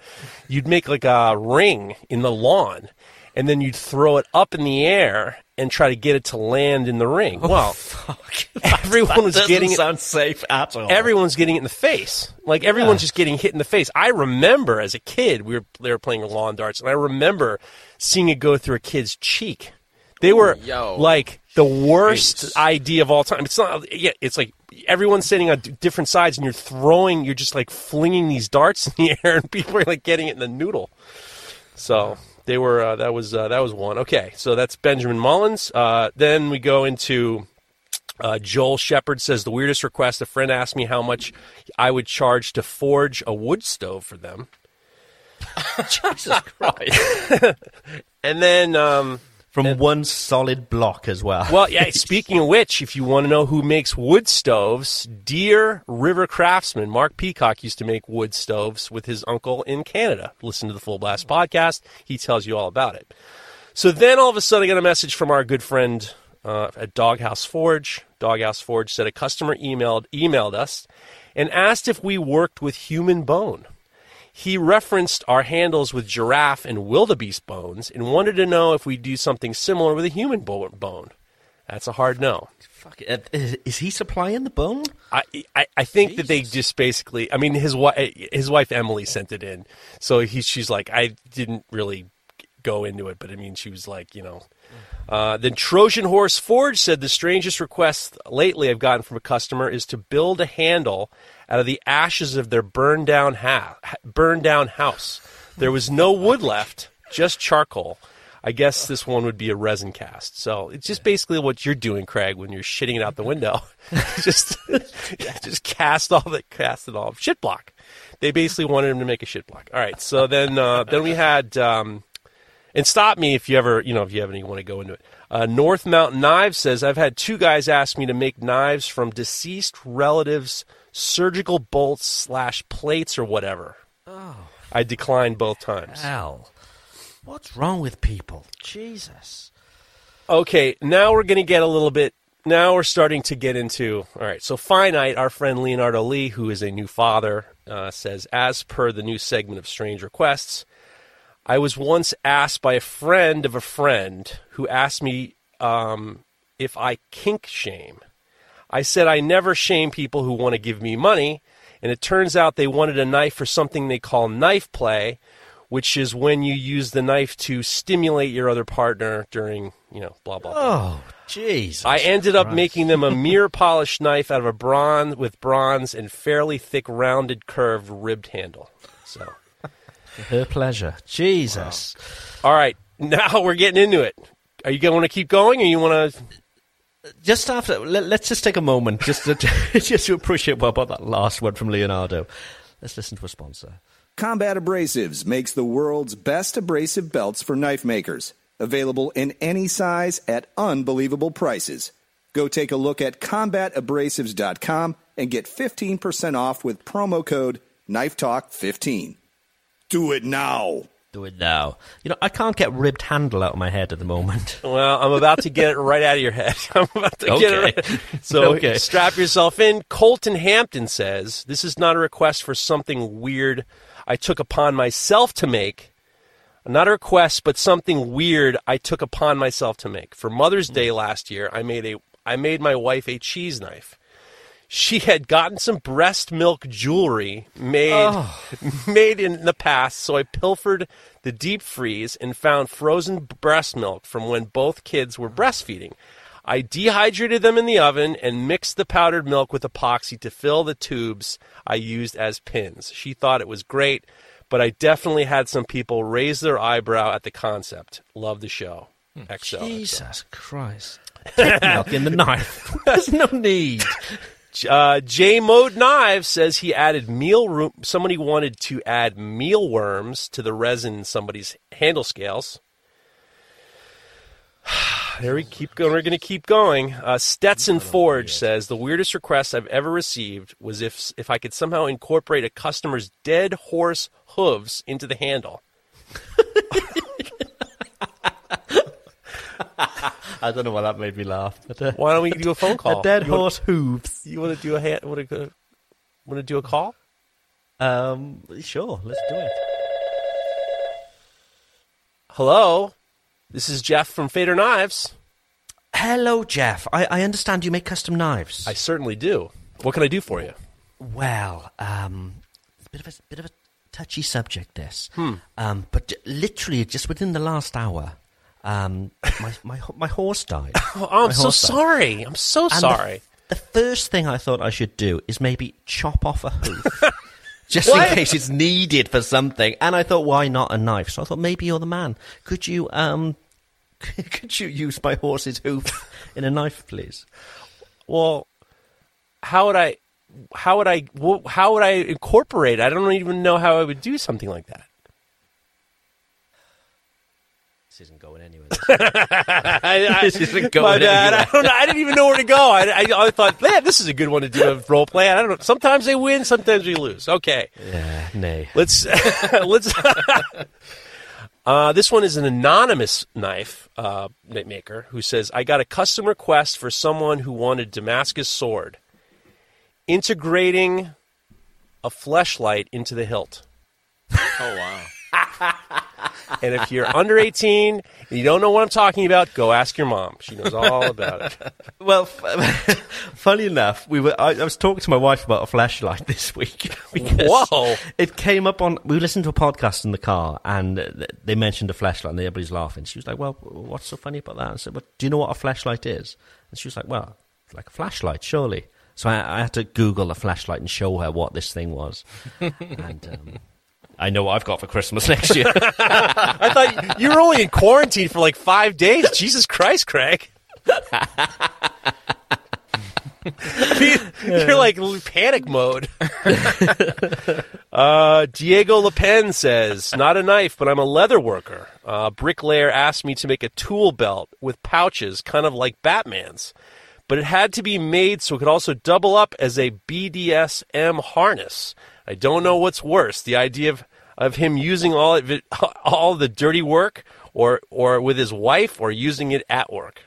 You'd make like a ring in the lawn, and then you'd throw it up in the air, and try to get it to land in the ring. Oh, well, everyone was getting it. sound safe at all. Everyone's getting it in the face. Like everyone's just getting hit in the face. I remember as a kid, we were they were playing lawn darts, and I remember seeing it go through a kid's cheek. They were yo. like the worst idea of all time. It's not. Yeah, it's like everyone's sitting on different sides, and you're throwing. You're just like flinging these darts in the air, and people are like getting it in the noodle. So they were. Uh, that was uh, that was one. Okay, so that's Benjamin Mullins. Uh, then we go into uh, Joel Shepard says the weirdest request. A friend asked me how much I would charge to forge a wood stove for them. Jesus Christ. And then, um, From one solid block as well. well, yeah. Speaking of which, if you want to know who makes wood stoves, Deer River craftsman Mark Peacock used to make wood stoves with his uncle in Canada. Listen to the Full Blast podcast; he tells you all about it. So then, all of a sudden, I got a message from our good friend uh, at Doghouse Forge. Doghouse Forge said a customer emailed emailed us and asked if we worked with human bone. He referenced our handles with giraffe and wildebeest bones and wanted to know if we'd do something similar with a human bo- bone. That's a hard no. Fuck it. Is, he supplying the bone? I, I, I think that they just basically. I mean, his wife, his wife Emily sent it in, so he, she's like, I didn't really go into it, but I mean, she was like, you know. Uh, then Trojan Horse Forge said the strangest request lately I've gotten from a customer is to build a handle out of the ashes of their burned down ha- burned down house. There was no wood left, just charcoal. I guess this one would be a resin cast. So it's just basically what you're doing, Craig, when you're shitting it out the window. just, just cast all that, cast it all. Shit block. They basically wanted him to make a shit block. All right. So then, uh, then we had, um, and stop me if you ever, you know, if you have any want to go into it. Uh, North Mountain Knives says I've had two guys ask me to make knives from deceased relatives' surgical bolts slash plates or whatever. Oh. I declined both times. Hell. What's wrong with people? Jesus. Okay, now we're going to get a little bit. Now we're starting to get into. All right, so Finite, our friend Leonardo Lee, who is a new father, uh, says, as per the new segment of Strange Requests, I was once asked by a friend of a friend who asked me um, if I kink shame. I said I never shame people who want to give me money, and it turns out they wanted a knife for something they call knife play, which is when you use the knife to stimulate your other partner during, you know, blah blah. blah. Oh, Jesus. I ended up Christ. making them a mirror polished knife out of a bronze with bronze and fairly thick, rounded, curved, ribbed handle. So, Her pleasure. Jesus. all right, now we're getting into it. Are you going to keep going, or you want to? Just after, let, us just take a moment just to, just to appreciate what about that last word from Leonardo. Let's listen to a sponsor. Combat Abrasives makes the world's best abrasive belts for knife makers. Available in any size at unbelievable prices. Go take a look at combatabrasives.com and get 15% off with promo code KNIFETALK15. Do it now. Do it now. You know, I can't get ribbed handle out of my head at the moment. Well, I'm about to get it right out of your head. I'm about to get it. Okay. Right. So Okay. strap yourself in. Colton Hampton says this is not a request for something weird I took upon myself to make. Not a request, but something weird I took upon myself to make. For Mother's Day hmm. last year, I made a I made my wife a cheese knife. She had gotten some breast milk jewelry made oh. made in the past, so I pilfered the deep freeze and found frozen breast milk from when both kids were breastfeeding. I dehydrated them in the oven and mixed the powdered milk with epoxy to fill the tubes I used as pins. She thought it was great, but I definitely had some people raise their eyebrow at the concept. Love the show. Hmm. XO. Jesus Christ. Take milk in the knife. There's no need. Uh, J Mode Knives says he added meal room. Somebody wanted to add mealworms to the resin in somebody's handle scales. there we keep going. We're going to keep going. Uh, Stetson Forge says the weirdest request I've ever received was if if I could somehow incorporate a customer's dead horse hooves into the handle. I don't know why that made me laugh. But, uh, Why don't we do a phone call? a dead You wanna- horse hooves. You want to do a hand? Want to want to do a call? Um, sure, let's do it. Hello, this is Jeff from Fader Knives. Hello, Jeff. I, I understand you make custom knives. I certainly do. What can I do for you? Well, um, it's a bit of a bit of a touchy subject. This, Hmm. um, but literally just within the last hour, um, my my my horse died. Oh, I'm so died. sorry. I'm so And the- sorry. The, first thing I thought I should do is maybe chop off a hoof. Just What? in case it's needed for something, and I thought, why not a knife? So I thought maybe you're the man. Could you, um, could you use my horse's hoof in a knife, please? Well, how would I? How would I? How would I incorporate? I don't even know how I would do something like that. This isn't going anywhere. I, I, This isn't going my bad. anywhere. I don't know. I didn't even know where to go. I, I, I thought, man, this is a good one to do a role play. I don't know. Sometimes they win, sometimes we lose. Okay, yeah, nay. let's let's. Uh, this one is an anonymous knife uh, maker who says, "I got a custom request for someone who wanted Damascus sword, integrating a fleshlight into the hilt." Oh wow. And if you're under 18 and you don't know what I'm talking about, go ask your mom. She knows all about it. Well, f- funny enough, we were. I, I was talking to my wife about a flashlight this week. because Whoa. It came up on. We listened to a podcast in the car, and they mentioned a flashlight, and everybody's laughing. She was like, "Well, what's so funny about that?" I said, "Well, do you know what a flashlight is?" And she was like, "Well, like a flashlight, surely." So I, I had to Google a flashlight and show her what this thing was, and. Um, I know what I've got for Christmas next year. I thought you were only in quarantine for like five days. Jesus Christ, Craig. You're like panic mode. uh, Diego Le Pen says, "Not a knife, but I'm a leather worker. Uh, bricklayer asked me to make a tool belt with pouches, kind of like Batman's, but it had to be made so it could also double up as a BDSM harness. I don't know what's worse: the idea of of him using all of it, all the dirty work, or or with his wife, or using it at work.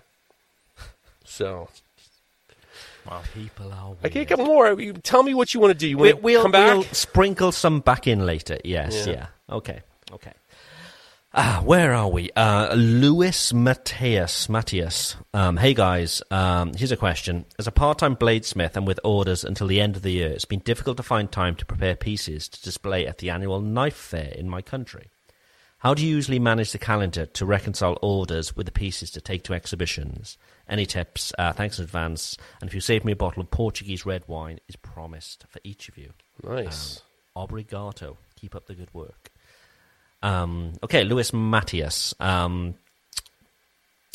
So." People are. I can't get more. You Tell me what you want to do. You want We, to we'll, come back? we'll sprinkle some back in later. Yes, Yeah. yeah. Okay, okay. Ah, where are we? Uh, Louis Matthias. Matthias. Um, hey guys, um, here's a question. As a part-time bladesmith and with orders until the end of the year, it's been difficult to find time to prepare pieces to display at the annual knife fair in my country. How do you usually manage the calendar to reconcile orders with the pieces to take to exhibitions? Any tips? Uh, thanks in advance. And if you save me a bottle of Portuguese red wine, is promised for each of you. Nice. Um, obrigado. Keep up the good work. Um, okay, Luis Matthias. Um,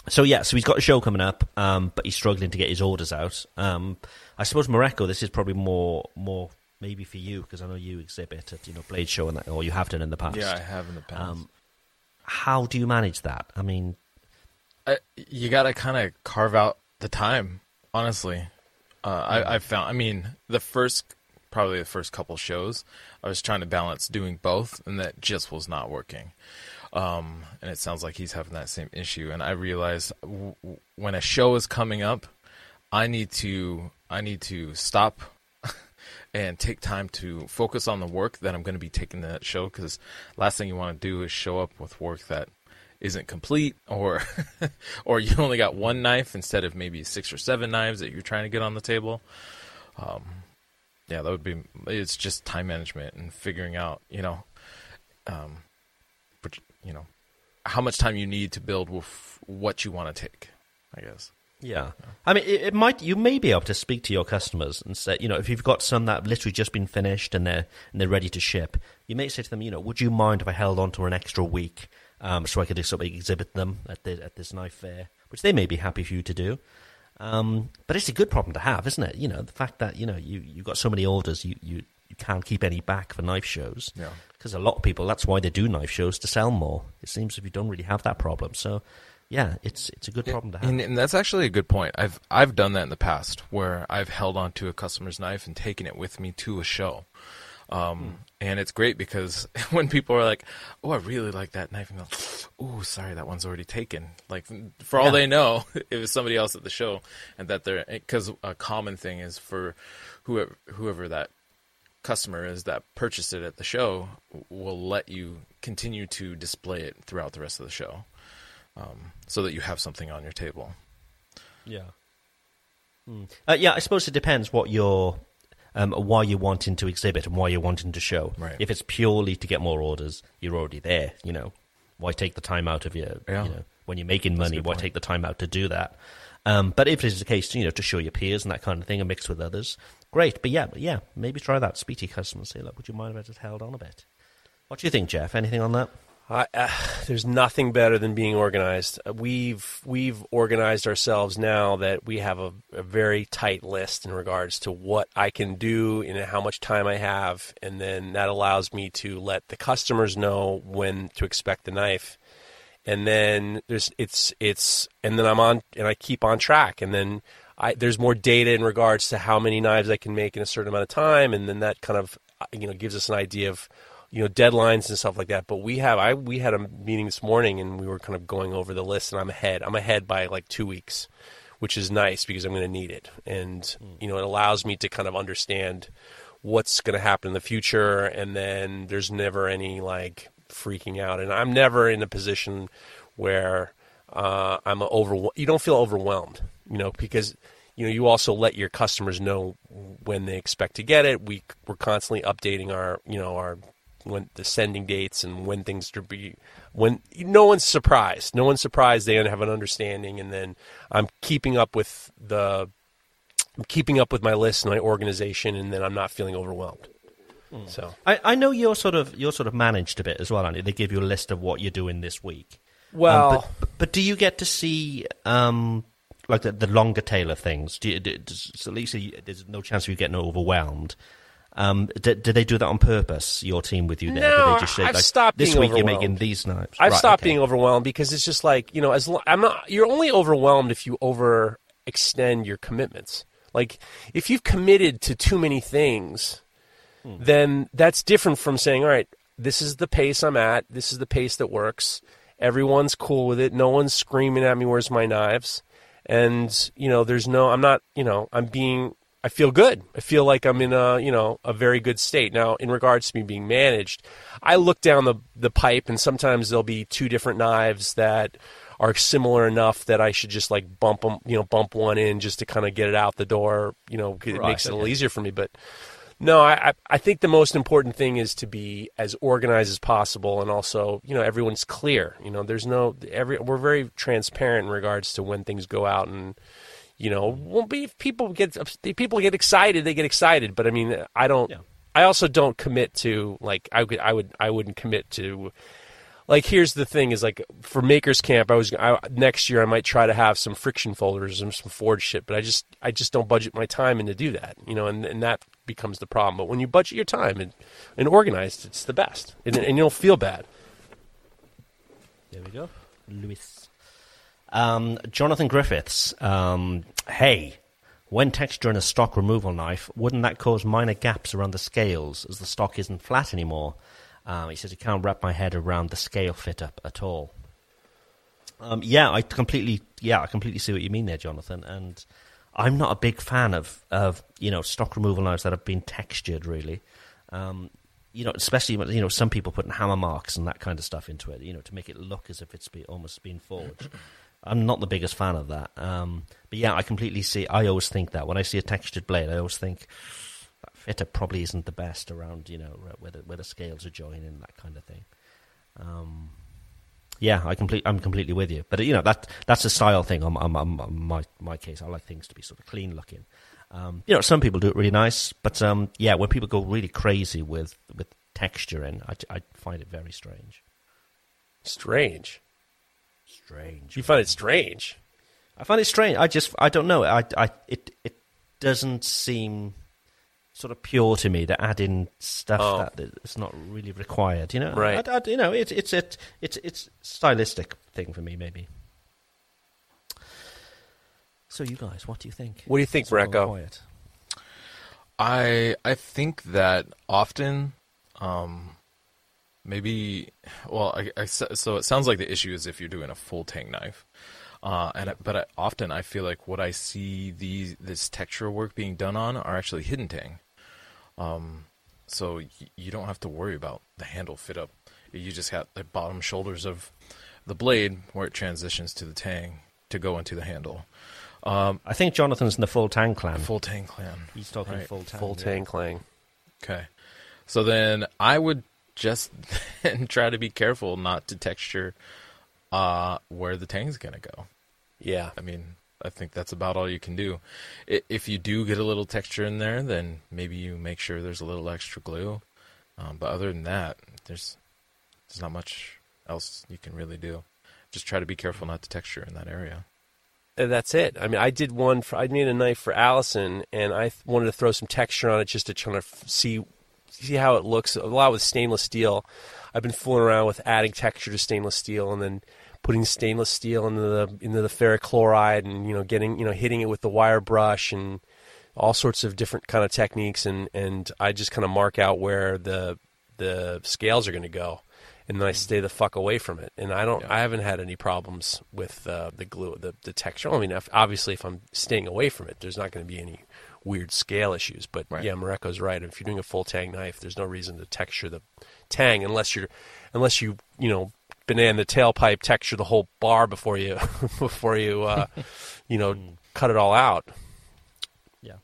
so yeah, so he's got a show coming up, um, but he's struggling to get his orders out. Um, I suppose Mareko. This is probably more, more maybe for you because I know you exhibit at you know Blade Show and that, or you have done in the past. Yeah, I have in the past. Um, how do you manage that? I mean, I, you got to kind of carve out the time. Honestly, uh, I, I found. I mean, the first, probably the first couple shows, I was trying to balance doing both, and that just was not working. Um, and it sounds like he's having that same issue. And I realized w- w- when a show is coming up, I need to I need to stop and take time to focus on the work that I'm going to be taking that show. Because last thing you want to do is show up with work that isn't complete, or or you only got one knife instead of maybe six or seven knives that you're trying to get on the table. Um, yeah, that would be. It's just time management and figuring out, you know, um, but you know, how much time you need to build with what you want to take. I guess. Yeah. I mean, it, it might. You may be able to speak to your customers and say, you know, if you've got some that have literally just been finished and they're and they're ready to ship, you may say to them, you know, would you mind if I held on to an extra week um, so I could sort of exhibit them at the, at this knife fair, which they may be happy for you to do. Um, but it's a good problem to have, isn't it? You know, the fact that you know you you got so many orders, you you, you can't keep any back for knife shows. Yeah. Because a lot of people, that's why they do knife shows to sell more. It seems if you don't really have that problem, so. Yeah, it's it's a good problem to have. And, and that's actually a good point. I've I've done that in the past where I've held on to a customer's knife and taken it with me to a show. Um, And it's great because when people are like, "Oh, I really like that knife," and go, "Oh, sorry, that one's already taken." Like for all Yeah. they know, it was somebody else at the show, and that they're because a common thing is for whoever whoever that customer is that purchased it at the show will let you continue to display it throughout the rest of the show, um, so that you have something on your table. Yeah. Mm. Uh, yeah, I suppose it depends what you're, um, why you're wanting to exhibit and why you're wanting to show. Right. If it's purely to get more orders, you're already there. You know, why take the time out of your, Yeah. you know, when you're making money, why point. take the time out to do that? Um, but if it is the case, you know, to show your peers and that kind of thing and mix with others, great. But yeah, but yeah, maybe try that. Speak to your customers. Say, look, would you mind if I just held on a bit? What do you think, Jeff? Anything on that? I, uh, there's nothing better than being organized. Uh, We've we've organized ourselves now that we have a, a very tight list in regards to what I can do and how much time I have, and then that allows me to let the customers know when to expect the knife, and then there's it's it's and then I'm on and I keep on track, and then I there's more data in regards to how many knives I can make in a certain amount of time, and then that kind of uh, you know gives us an idea of you know deadlines and stuff like that. But we have I we had a meeting this morning and we were kind of going over the list, and I'm ahead. I'm ahead by like two weeks, which is nice because I'm going to need it, and you know it allows me to kind of understand what's going to happen in the future, and then there's never any like freaking out, and I'm never in a position where uh, I'm over. You don't feel overwhelmed, you know, because you know you also let your customers know when they expect to get it. We we're constantly updating our you know our when the sending dates and when things to be when no one's surprised. No one's surprised. They have an understanding, and then I'm keeping up with the I'm keeping up with my list and my organization, and then I'm not feeling overwhelmed. So I, I know you're sort of you're sort of managed a bit as well, Andy. They give you a list of what you're doing this week. well. Um, but, but do you get to see um, like the, the longer tail of things? Do you, do, does, so at least there's no chance of you getting overwhelmed. Um, do, do they do that on purpose? Your team with you there? No, they just say, I've like, stopped this being week you're making these knives. I've Right, stopped okay. being overwhelmed because it's just like you know, as lo- I'm not. You're only overwhelmed if you overextend your commitments. Like if you've committed to too many things, Hmm. then that's different from saying, "All right, this is the pace I'm at. This is the pace that works. Everyone's cool with it. No one's screaming at me. Where's my knives?" And you know, there's no. I'm not. You know, I'm being. I feel good. I feel like I'm in a you know a very good state now. In regards to me being managed, I look down the the pipe, and sometimes there'll be two different knives that are similar enough that I should just like bump them, you know, bump one in just to kind of get it out the door. You know, it Right, makes it a little easier for me. But no, I, I I think the most important thing is to be as organized as possible, and also you know everyone's clear. You know, there's no every we're very transparent in regards to when things go out and you know won't be if people get if people get excited they get excited but i mean i don't Yeah. i also don't commit to like i would i would i wouldn't commit to like here's the thing is like for makers camp i was I, next year i might try to have some friction folders and some forge shit but i just i just don't budget my time in to do that you know and, and that becomes the problem but when you budget your time and, and organized it's the best and, and you don't feel bad There we go. Lewis. Um, Jonathan Griffiths. Um, hey, when texturing a stock removal knife, wouldn't that cause minor gaps around the scales as the stock isn't flat anymore? Um, he says he can't wrap my head around the scale fit up at all. Um, yeah, I completely, yeah, I completely see what you mean there, Jonathan. And I'm not a big fan of, of you know, stock removal knives that have been textured. Really, um, you know, especially you know, some people putting hammer marks and that kind of stuff into it, you know, to make it look as if it's be, almost been forged. I'm not the biggest fan of that. Um, but yeah, I completely see. I always think that when I see a textured blade, I always think that fitter probably isn't the best around, you know, where the, where the scales are joining, that kind of thing. Um, yeah, I complete, I'm completely with you. But you know that that's a style thing. On, on, on my my case, I like things to be sort of clean looking. Um, you know, some people do it really nice, but um, yeah, when people go really crazy with with texturing, I, I find it very strange. strange Strange. you find it strange I find it strange. I just I don't know. I I it it doesn't seem sort of pure to me to add in stuff Oh. that is not really required. You know, Right. I, I, you know, it's it's it, it's it's stylistic thing for me, maybe. So you guys, what do you think? What do you think, It's all Mareko? quiet. I I think that often, um, maybe well, I, I, so it sounds like the issue is if you're doing a full tang knife, uh, and I- but I, often I feel like what I see these this texture work being done on are actually hidden tang. Um, so y- you don't have to worry about the handle fit up. You just got the bottom shoulders of the blade where it transitions to the tang to go into the handle. Um, I think Jonathan's in the full tang clan. full tang clan. He's talking Right. full tang. Full yeah. tang clang. Okay. So then I would just then try to be careful not to texture uh, where the tang's going to go. Yeah. I mean, I think that's about all you can do. If you do get a little texture in there, then maybe you make sure there's a little extra glue. Um, but other than that, there's there's not much else you can really do. Just try to be careful not to texture in that area. And that's it. I mean, I did one. For, I made a knife for Allison, and I th- wanted to throw some texture on it just to try to f- see see how it looks. A lot with stainless steel. I've been fooling around with adding texture to stainless steel, and then putting stainless steel into the into the ferric chloride, and you know, getting you know, hitting it with the wire brush, and all sorts of different kind of techniques. And and I just kind of mark out where the the scales are going to go. And then I stay the fuck away from it, and I don't. I haven't had any problems with uh, the glue, the the texture. I mean, if, obviously, if I'm staying away from it, there's not going to be any weird scale issues. But Right. yeah, Mareko's right. If you're doing a full tang knife, there's no reason to texture the tang unless you're, unless you you know banana the tailpipe texture the whole bar before you before you uh, you know cut it all out. Yeah.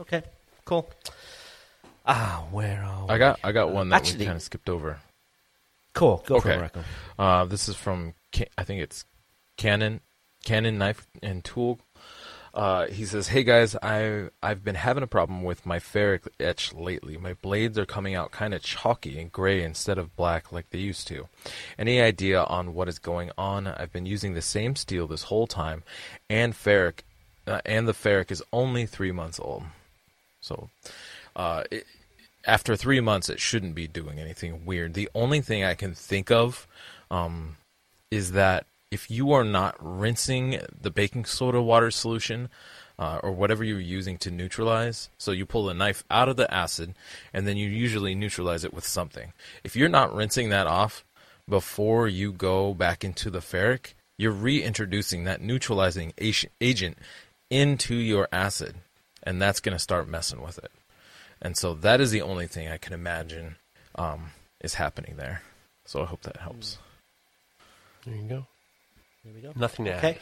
Okay. Cool. Ah, where are we? I got I got one that Actually- we kind of skipped over. Cool. Go for Okay. it, Uh, this is from I think it's Canon Canon Knife and Tool. Uh, he says, "Hey guys, I I've been having a problem with my ferric etch lately. My blades are coming out kind of chalky and gray instead of black like they used to. Any idea on what is going on? I've been using the same steel this whole time, and ferric, uh, and the ferric is only three months old. So, uh, it, after three months, it shouldn't be doing anything weird. The only thing I can think of um, is that if you are not rinsing the baking soda water solution uh, or whatever you're using to neutralize, so you pull the knife out of the acid and then you usually neutralize it with something. If you're not rinsing that off before you go back into the ferric, you're reintroducing that neutralizing agent into your acid, and that's going to start messing with it. And so that is the only thing I can imagine um, is happening there. So I hope that helps. There you go. There we go. Nothing add. Okay.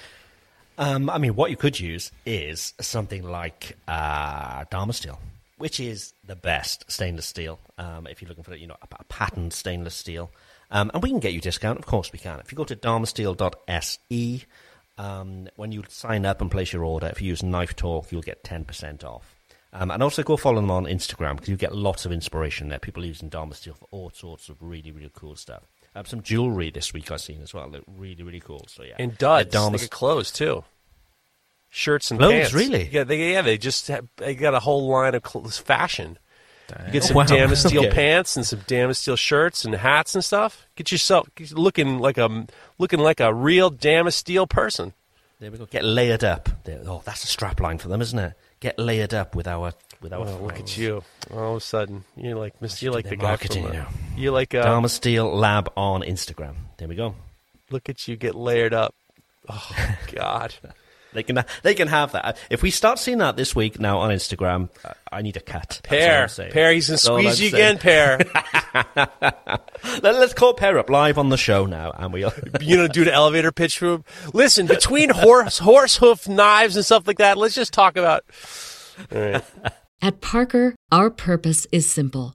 Um, I mean, what you could use is something like uh, Damasteel, which is the best stainless steel. Um, if you're looking for, you know, a, a patterned stainless steel, um, and we can get you a discount. Of course, we can. If you go to damasteel.se, um, when you sign up and place your order, if you use Knife Talk, you'll get ten percent off. Um, and also go follow them on Instagram because you get lots of inspiration there. People using Damasteel for all sorts of really, really cool stuff. Um, some jewelry this week I've seen as well. Look really, really cool. So yeah, And duds. They get clothes too. Shirts and Clothes, pants. really? Yeah, they yeah they just have, they got a whole line of clothes, fashion. You get some wow. Damasteel Okay. pants and some Damasteel shirts and hats and stuff. Get yourself get looking like a looking like a real Damasteel person. There we go. Get layered up. There, oh, that's a strap line for them, isn't it? Get layered up with our with our. Oh, look at you! All of a sudden, you're like Mr. You're like the guy marketing from. Uh. You're like uh, Dharma Steel Lab on Instagram. There we go. look at you get layered up. Oh God! They can they can have that. If we start seeing that this week now on Instagram, uh, I need a cut. That's all Pear, Pear, he's gonna squeeze I'm you saying. again, Pear. Let, us call Pear up live on the show now, and we. you know, do the elevator pitch for him. Listen, between horse horse hoof knives and stuff like that, let's just talk about. All right. At Parker, our purpose is simple.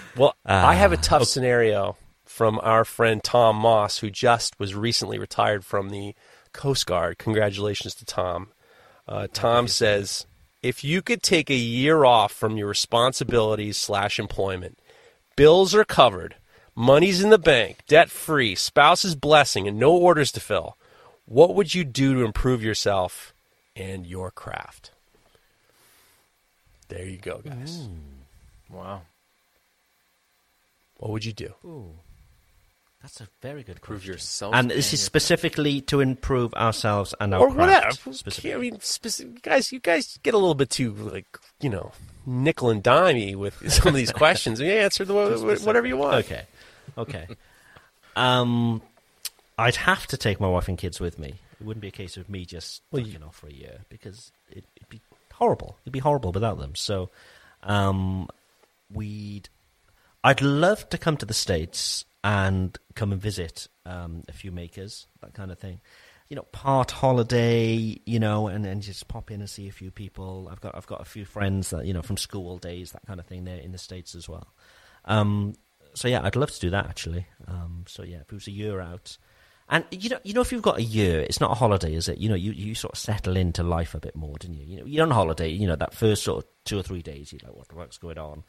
Well, Ah, I have a tough scenario from our friend Tom Moss, who just was recently retired from the Coast Guard. Congratulations to Tom. Uh, Tom says if you could take a year off from your responsibilities slash employment, bills are covered, money's in the bank, debt free, spouse's blessing, and no orders to fill, what would you do to improve yourself and your craft? There you go, guys. Wow. What would you do? That's a very good Prove question. yourself. And this is specifically to improve ourselves and our or whatever. craft. Who specifically. I mean, specific, guys, you guys get a little bit too like you know nickel and dimey with some of these questions. You answer the whatever you want. Okay. Okay. um, I'd have to take my wife and kids with me. It wouldn't be a case of me just Well, you- off for a year because it, it'd be horrible. It'd be horrible without them. So, um, we'd. I'd love to come to the states and come and visit um, a few makers, that kind of thing. You know, part holiday, you know, and, and just pop in and see a few people. I've got I've got a few friends that you know from school days, that kind of thing. There in the states as well. Um, so yeah, I'd love to do that actually. Um, so yeah, if it was a year out, and you know, you know, if you've got a year, it's not a holiday, is it? You know, you, you sort of settle into life a bit more, didn't you? You know, you're on holiday. You know, that first sort of two or three days, you're like, what the fuck's going on?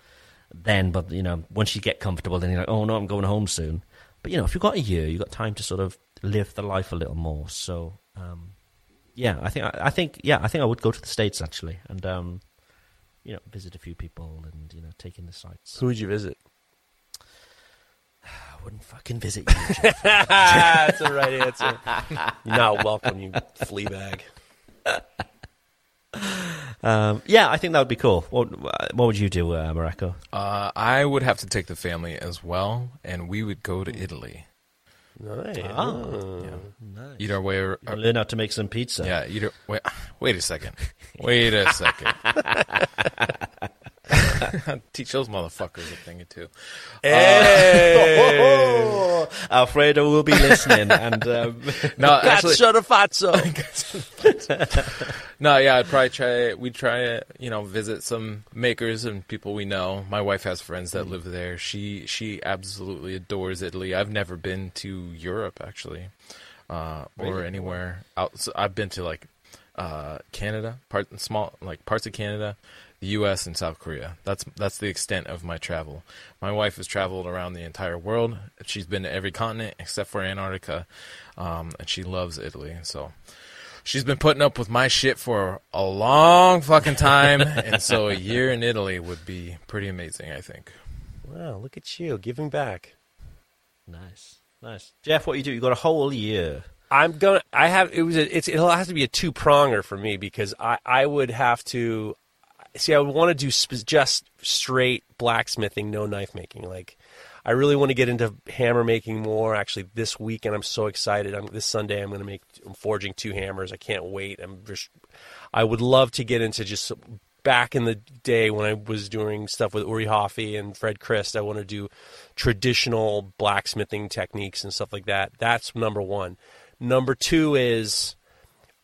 Then, but you know, once you get comfortable, then you're like, oh no, I'm going home soon. But you know, if you've got a year, you've got time to sort of live the life a little more. So, um, yeah, I think, I, I think, yeah, I think I would go to the states actually, and um, you know, visit a few people and you know, take in the sights. Who would you visit? I wouldn't fucking visit you. That's the right answer. You're not welcome, you flea bag. um, yeah, I think that would be cool. What, what would you do, uh, Mareko? Uh, I would have to take the family as well, and we would go to Italy. Nice. Nice. Eat our way. ar- You learn how to make some pizza. yeah, eat our, wait, wait a second. Wait a second. Teach those motherfuckers a thing or two. Oh, Alfredo will be listening, and um, No, actually, Fazzo. no, yeah, I'd probably try. We'd try to, you know, visit some makers and people we know. My wife has friends that live there. She she absolutely adores Italy. I've never been to Europe actually, uh, or anywhere out. So I've been to like uh, Canada, part small like parts of Canada, the U.S. and South Korea. That's that's the extent of my travel. My wife has traveled around the entire world. She's been to every continent except for Antarctica, um, and she loves Italy. So she's been putting up with my shit for a long fucking time, and so a year in Italy would be pretty amazing. I think. Wow, look at you giving back. nice, nice. Jeff, what you do? You got a whole year. I'm gonna. I have. It was. A, it's. It'll have to be a two pronger for me because I. I would have to. See, I would want to do sp- just straight blacksmithing, no knife making. Like, I really want to get into hammer making more. Actually, this weekend I'm so excited. I'm this Sunday. I'm going to make. I'm forging two hammers. I can't wait. I'm just. I would love to get into just back in the day when I was doing stuff with Uri Hofi and Fred Crist. I want to do traditional blacksmithing techniques and stuff like that. That's number one. Number two is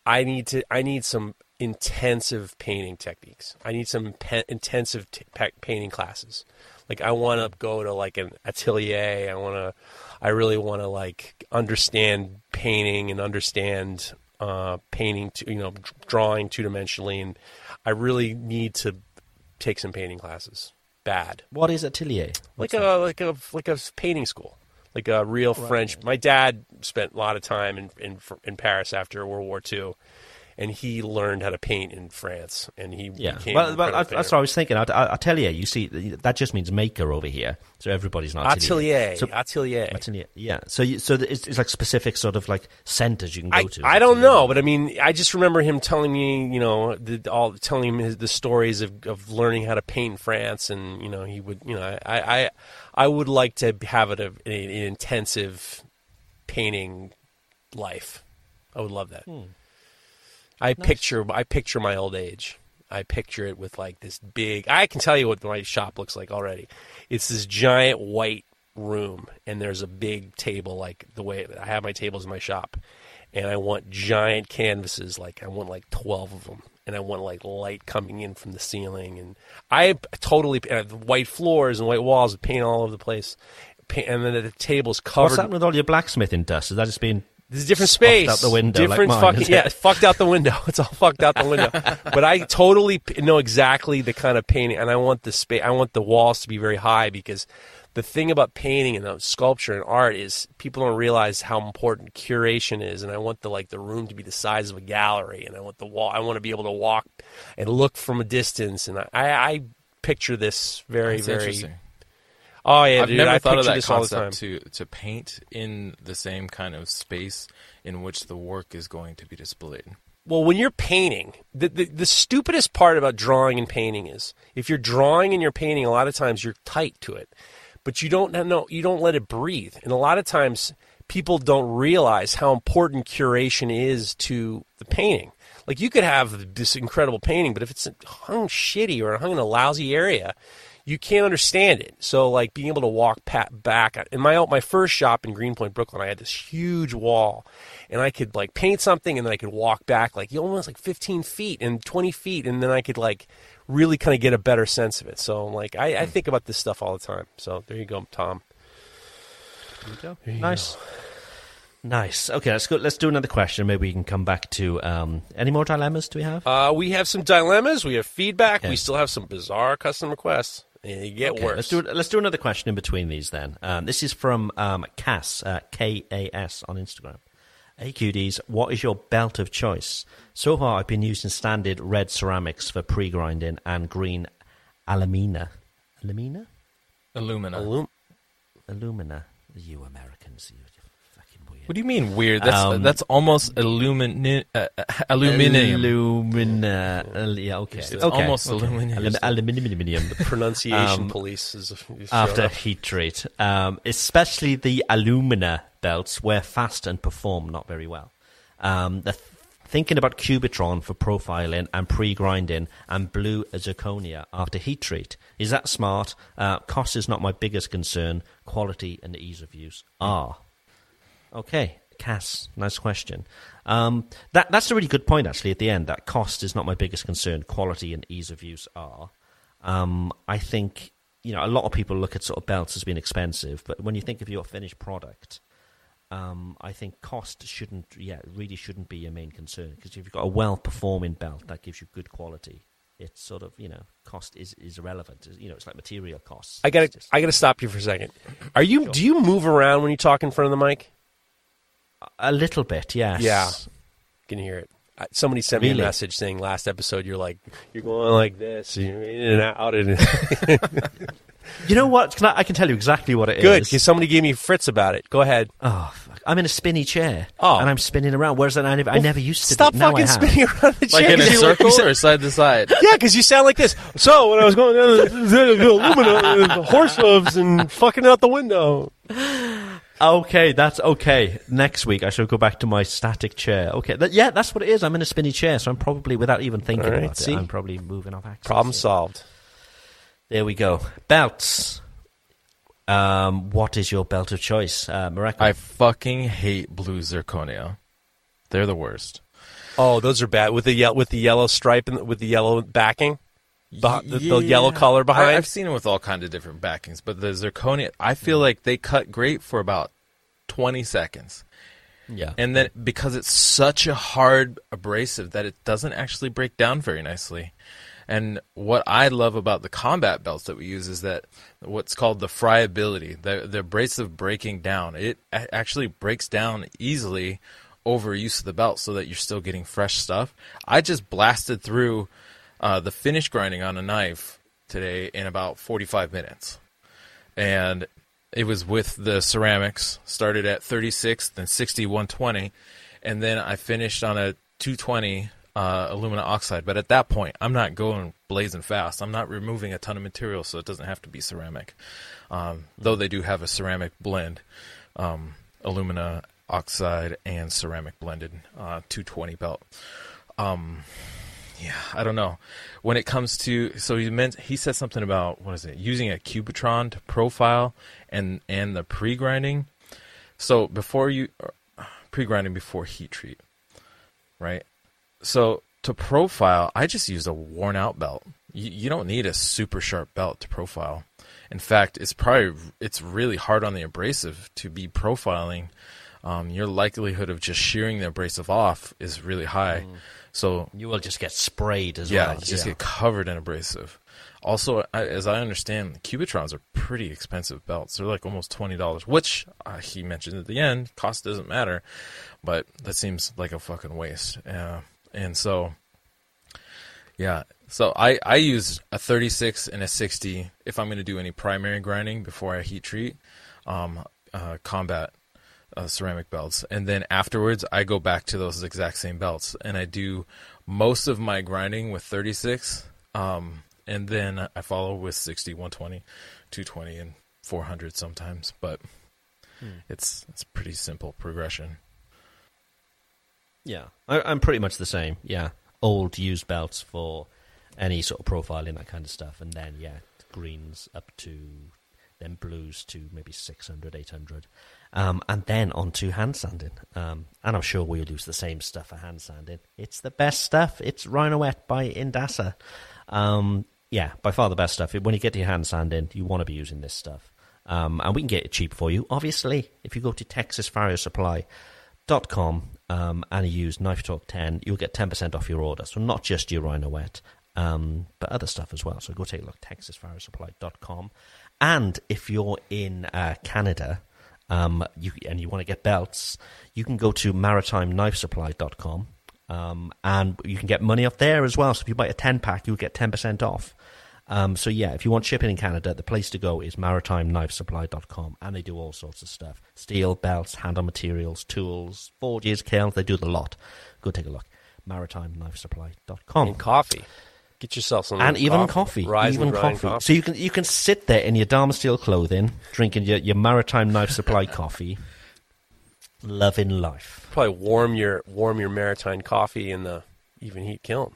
I need to I need some intensive painting techniques. I need some pe- intensive t- pa- painting classes. Like I want to go to like an atelier. I want to I really want to like understand painting and understand uh, painting to, you know drawing two dimensionally and I really need to take some painting classes. Bad What is atelier? like a like a like a painting school, like a real French. My dad spent a lot of time in in in Paris after World War II, and he learned how to paint in France, and he Yeah, became well, well I, that's what I was thinking. Atelier, you see, that just means maker over here. So everybody's not painter. atelier. So, atelier. atelier, yeah. So, you, so it's, it's like specific sort of like centers you can go I, to. I don't know, but I mean, I just remember him telling me, you know, the, all telling him his, the stories of, of learning how to paint in France, and you know, he would, you know, I I, I would like to have it a, an intensive painting life. I would love that. Hmm. I picture I picture my old age. I picture it with like this big. I can tell you what my shop looks like already. It's this giant white room, and there's a big table like the way I have my tables in my shop, and I want giant canvases. Like I want like twelve of them, and I want like light coming in from the ceiling, and I totally and white floors and white walls, paint all over the place, and then the table's covered. What's happened with all your blacksmithing dust? Has that just been This is a different space. out the window like Different mine, fucking yeah, it's fucked out the window. It's all fucked out the window. but I totally know exactly the kind of painting, and I want the space. I want the walls to be very high because the thing about painting and sculpture and art is people don't realize how important curation is. And I want the like the room to be the size of a gallery, and I want the wall. I want to be able to walk and look from a distance. And I, I, I picture this very, That's very. Oh yeah, I've dude, never I thought of that concept to to paint in the same kind of space in which the work is going to be displayed. Well, when you're painting, the, the the stupidest part about drawing and painting is if you're drawing and you're painting, a lot of times you're tight to it, but you don't know you don't let it breathe, and a lot of times people don't realize how important curation is to the painting. Like you could have this incredible painting, but if it's hung shitty or hung in a lousy area, you can't understand it. So like being able to walk pat back in my my first shop in Greenpoint, Brooklyn, I had this huge wall, and I could like paint something, and then I could walk back like almost like 15 feet and 20 feet, and then I could like really kind of get a better sense of it. So like I, I think about this stuff all the time. So there you go, Tom. Nice. Nice. Okay, let's go. Let's do another question. Maybe we can come back to um, any more dilemmas. Do we have? Uh, we have some dilemmas. We have feedback. We still have some bizarre custom requests. They get Okay, worse. Let's do let's do another question in between these then. Um, this is from um, Cass uh, K A S on Instagram. Hey QDs, what is your belt of choice? So far, I've been using standard red ceramics for pre-grinding and green alumina. Alumina? Illumina. Illum- Alumina. You Americans, you. What do you mean weird? That's Um, that's almost illumini- uh, uh, aluminium. Alumina. yeah, okay. It's okay. almost okay. aluminium. Alum- aluminium. The pronunciation Um, police is, is after up. heat treat, um, especially the alumina belts wear fast and perform not very well. Um, the th- thinking about Cubitron for profiling and pre-grinding and blue zirconia after heat treat. Is that smart? Uh, cost is not my biggest concern. Quality and ease of use are. Okay, Cass, nice question. Um, that that's a really good point actually at the end. That cost is not my biggest concern. Quality and ease of use are. Um, I think you know a lot of people look at sort of belts as being expensive, but when you think of your finished product, um, I think cost shouldn't, yeah, really shouldn't be your main concern because if you've got a well-performing belt that gives you good quality, it's sort of you know cost is is irrelevant. You know, it's like material costs. I gotta, just- I gotta stop you for a second. Are you? Do you move around when you talk in front of the mic? A little bit, yes. Yeah. Can you hear it? Somebody sent me a message saying last episode you're like you're going like this, you're in and out, and You know what? Can I, I can tell you exactly what it is. good because somebody gave me fritz about it. Go ahead. Oh, fuck. I'm in a spinny chair. Oh. And I'm spinning around. Whereas I never, I never used to. Stop do. Fucking spinning around the chair. Like chair. in a 'cause you- circle you or side to side? yeah, because you sound like this. So when I was going down the, the, the aluminum, the horse hooves and fucking out the window. Okay, that's okay. Next week I shall go back to my static chair. Okay, that, yeah, that's what it is. I'm in a spinny chair, so I'm probably, without even thinking All right, about see? it, I'm probably moving off axis. Problem Yeah. solved. There we go. Belts. Um, what is your belt of choice, uh, Marek? I fucking hate blue zirconia. They're the worst. Oh, those are bad with the ye- with the yellow stripe and with the yellow backing, The, the yellow Yeah. color behind. I, have seen it with all kinds of different backings, but the zirconia, I feel like they cut great for about 20 seconds. yeah. And then because it's such a hard abrasive that it doesn't actually break down very nicely. And what I love about the combat belts that we use is that what's called the friability, the the abrasive breaking down. It a- actually breaks down easily over use of the belt, so that you're still getting fresh stuff. I just blasted through uh, the finish grinding on a knife today in about 45 minutes and it was with the ceramics. Started at 36, then 60, 120, and then I finished on a 220 uh, alumina oxide. But at that point, I'm not going blazing fast. I'm not removing a ton of material, so it doesn't have to be ceramic. Um, though they do have a ceramic blend, um, alumina oxide and ceramic blended uh, 220 belt. Um, yeah, I don't know. When it comes to so he meant he said something about what is it? Using a Cubitron to profile and and the pre-grinding. So before you pre-grinding before heat treat, right? So to profile, I just use a worn out belt. You, you don't need a super sharp belt to profile. In fact, it's probably it's really hard on the abrasive to be profiling um, your likelihood of just shearing the abrasive off is really high. So You will just get sprayed as yeah, well. you just get covered in abrasive. Also, I, as I understand, Cubitrons are pretty expensive belts. They're like almost twenty dollars, which uh, he mentioned at the end. Cost doesn't matter, but that seems like a fucking waste. Uh, and so, yeah, so I I use a thirty six and a sixty if I'm going to do any primary grinding before I heat treat. Um, uh, combat uh, ceramic belts, and then afterwards I go back to those exact same belts, and I do most of my grinding with 36, um, and then I follow with 60, 120, 220, and 400 sometimes. But it's it's pretty simple progression. Yeah, I, I'm pretty much the same. Yeah, old used belts for any sort of profiling that kind of stuff, and then yeah, greens up to then blues to maybe 600, 800, um, and then on to hand sanding. Um, and I'm sure we'll use the same stuff for hand sanding. It's the best stuff. It's Rhynowet by Indasa. Um, yeah, by far the best stuff. When you get to your hand sanding, you want to be using this stuff. Um, and we can get it cheap for you. Obviously, if you go to texasfarriersupply.com um, and you use Knife Talk 10, you'll get 10% off your order. So not just your Rhino um, but other stuff as well. So go take a look, texasfarriersupply.com. And if you're in uh, Canada um, you, and you want to get belts, you can go to maritimeknifesupply.com. Um, and you can get money off there as well. So if you buy a 10 pack, you'll get 10% off. Um, so yeah, if you want shipping in Canada, the place to go is maritimeknifesupply.com, and they do all sorts of stuff: steel, belts, hand-on materials, tools, forges, kilns. They do the lot. Go take a look. maritimeknifesupply.com. And coffee. Get yourself some. and even coffee, Rise even grind coffee. So you can you can sit there in your Damasteel clothing, drinking your, your maritime knife supply coffee, loving life. probably warm your warm your maritime coffee in the Evenheat kiln.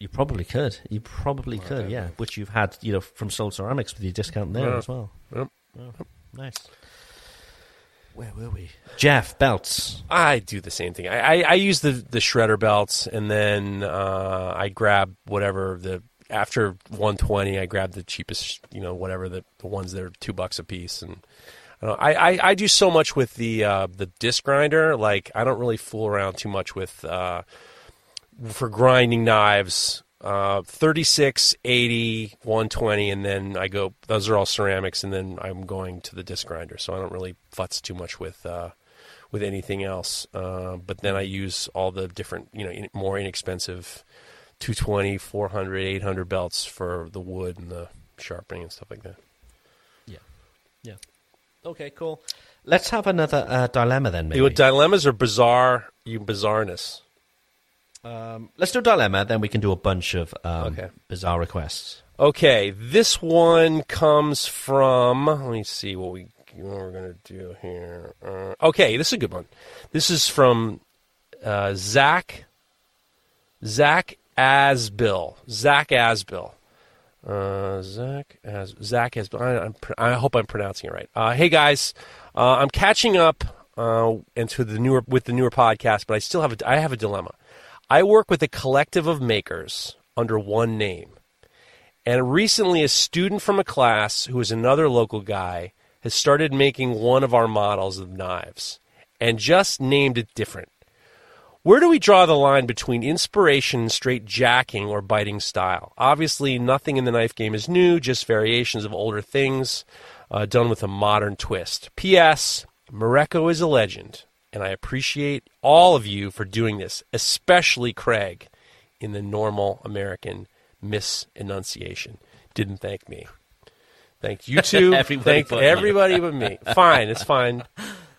You probably could. You probably could, yeah. Which you've had, you know, from Soul Ceramics with your discount there Yeah. as well. Yep. Oh, nice. Where were we? Jeff belts. I do the same thing. I, I, I use the the shredder belts, and then uh, I grab whatever the after 120. I grab the cheapest, you know, whatever the, the ones that are two bucks a piece, and I, I I do so much with the uh, the disc grinder. Like I don't really fool around too much with uh, for grinding knives. Uh, 36, 80, 120, and then I go. Those are all ceramics, and then I'm going to the disc grinder. So I don't really futz too much with uh, with anything else. Uh, but then I use all the different, you know, in, more inexpensive 220, 400, 800 belts for the wood and the sharpening and stuff like that. Yeah. Yeah. Okay, cool. Let's have another uh, dilemma then, maybe. You know, dilemmas are bizarre. You bizarreness. Um, let's do a dilemma, then we can do a bunch of um, Okay. bizarre requests. Okay, this one comes from. Let me see what we what we're gonna do here. Uh, okay, this is a good one. This is from uh, Zach. Zach Asbill. Zach Asbill. Uh, Zach as Zach Asbill. I, I'm, I hope I'm pronouncing it right. Uh, hey guys, uh, I'm catching up uh, into the newer with the newer podcast, but I still have a, I have a dilemma. I work with a collective of makers under one name. And recently, a student from a class who is another local guy has started making one of our models of knives and just named it different. Where do we draw the line between inspiration and straight jacking or biting style? Obviously, nothing in the knife game is new, just variations of older things uh, done with a modern twist. P.S. Mareko is a legend, and I appreciate all of you for doing this, especially Craig in the normal American misenunciation. Didn't thank me. Thank you two. Everybody Thanked but everybody but me. Fine, it's fine.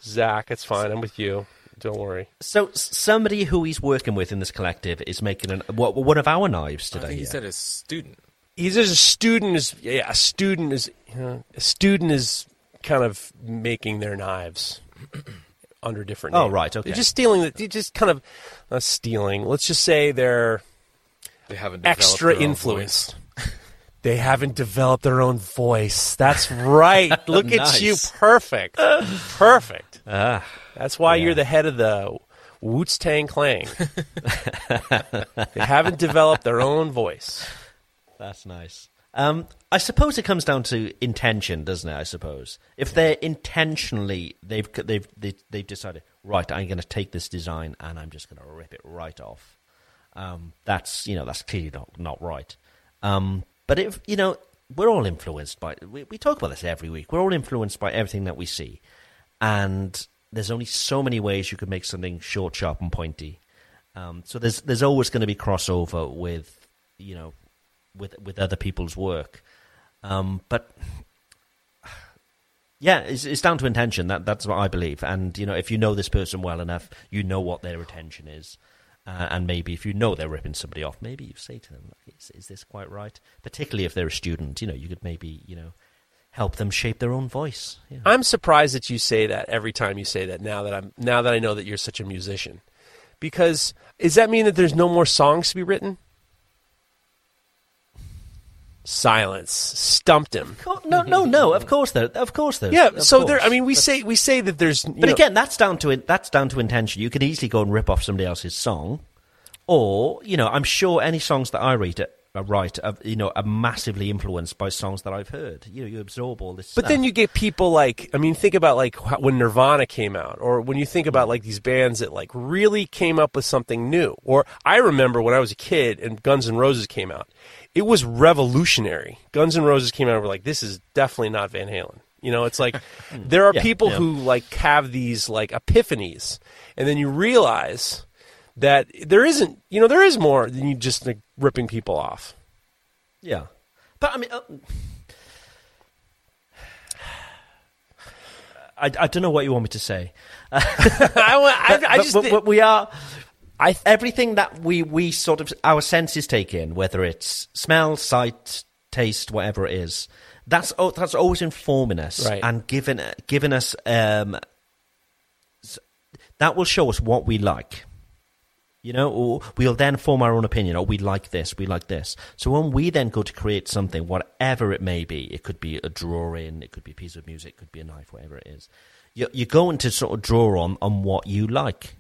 Zach, it's fine. I'm with you. Don't worry. So, somebody who he's working with in this collective is making an, what, one of our knives I today. think he said his student. He's just a student is yeah, a student is you know, a student is kind of making their knives under different. Oh, right, okay. They're just stealing. the- They're just kind of not stealing. Let's just say they're They haven't extra their influenced. They haven't developed their own voice. That's right. Look at you. Perfect. Perfect. Ah, That's why Yeah. you're the head of the Wootz Tang Clang. they haven't developed their own voice. that's nice. Um, I suppose it comes down to intention, doesn't it? I suppose if they're intentionally they've they've they, they've decided right, I'm going to take this design and I'm just going to rip it right off. Um, that's you know that's clearly not not right. Um, but if you know we're all influenced by we, we talk about this every week. We're all influenced by everything that we see, and there's only so many ways you could make something short, sharp, and pointy. Um, so there's there's always going to be crossover with you know with with other people's work. Um, but yeah, it's, it's down to intention. That that's what I believe. And you know, if you know this person well enough, you know what their intention is. Uh, and maybe if you know they're ripping somebody off, maybe you say to them, is, "Is this quite right?" Particularly if they're a student, you know, you could maybe you know help them shape their own voice. I'm surprised that you say that every time you say that. Now that I'm now that I know that you're such a musician, because does that mean that there's no more songs to be written? Silence. Stumped him. No, no, no. Of course there. Of course there. Yeah. Of So course. there. I mean, we But- say we say that there's. you But know- again, that's down to it. That's down to intention. You can easily go and rip off somebody else's song, or you know, I'm sure any songs that I read write, are, you know, are massively influenced by songs that I've heard. You know, you absorb all this. But stuff. then you get people like I mean, think about like when Nirvana came out, or when you think about like these bands that like really came up with something new. Or I remember when I was a kid and Guns N' Roses came out, it was revolutionary. Guns N' Roses came out, and we're like, this is definitely not Van Halen. You know, it's like there are Yeah, people yeah. who like have these like epiphanies, and then you realize that there isn't, you know, there is more than you just like ripping people off. yeah. But I mean. Uh, I, I don't know what you want me to say. I, I, I, I But- just but, but we are. I th- everything that we we sort of our senses take in, whether it's smell, sight, taste, whatever it is, that's that's always informing us Right. and giving giving us um, that will show us what we like. You know, or we'll then form our own opinion. Oh, we like this, we like this. So when we then go to create something, whatever it may be, it could be a drawing, it could be a piece of music, it could be a knife, whatever it is. You're, you're going to sort of draw on on what you like.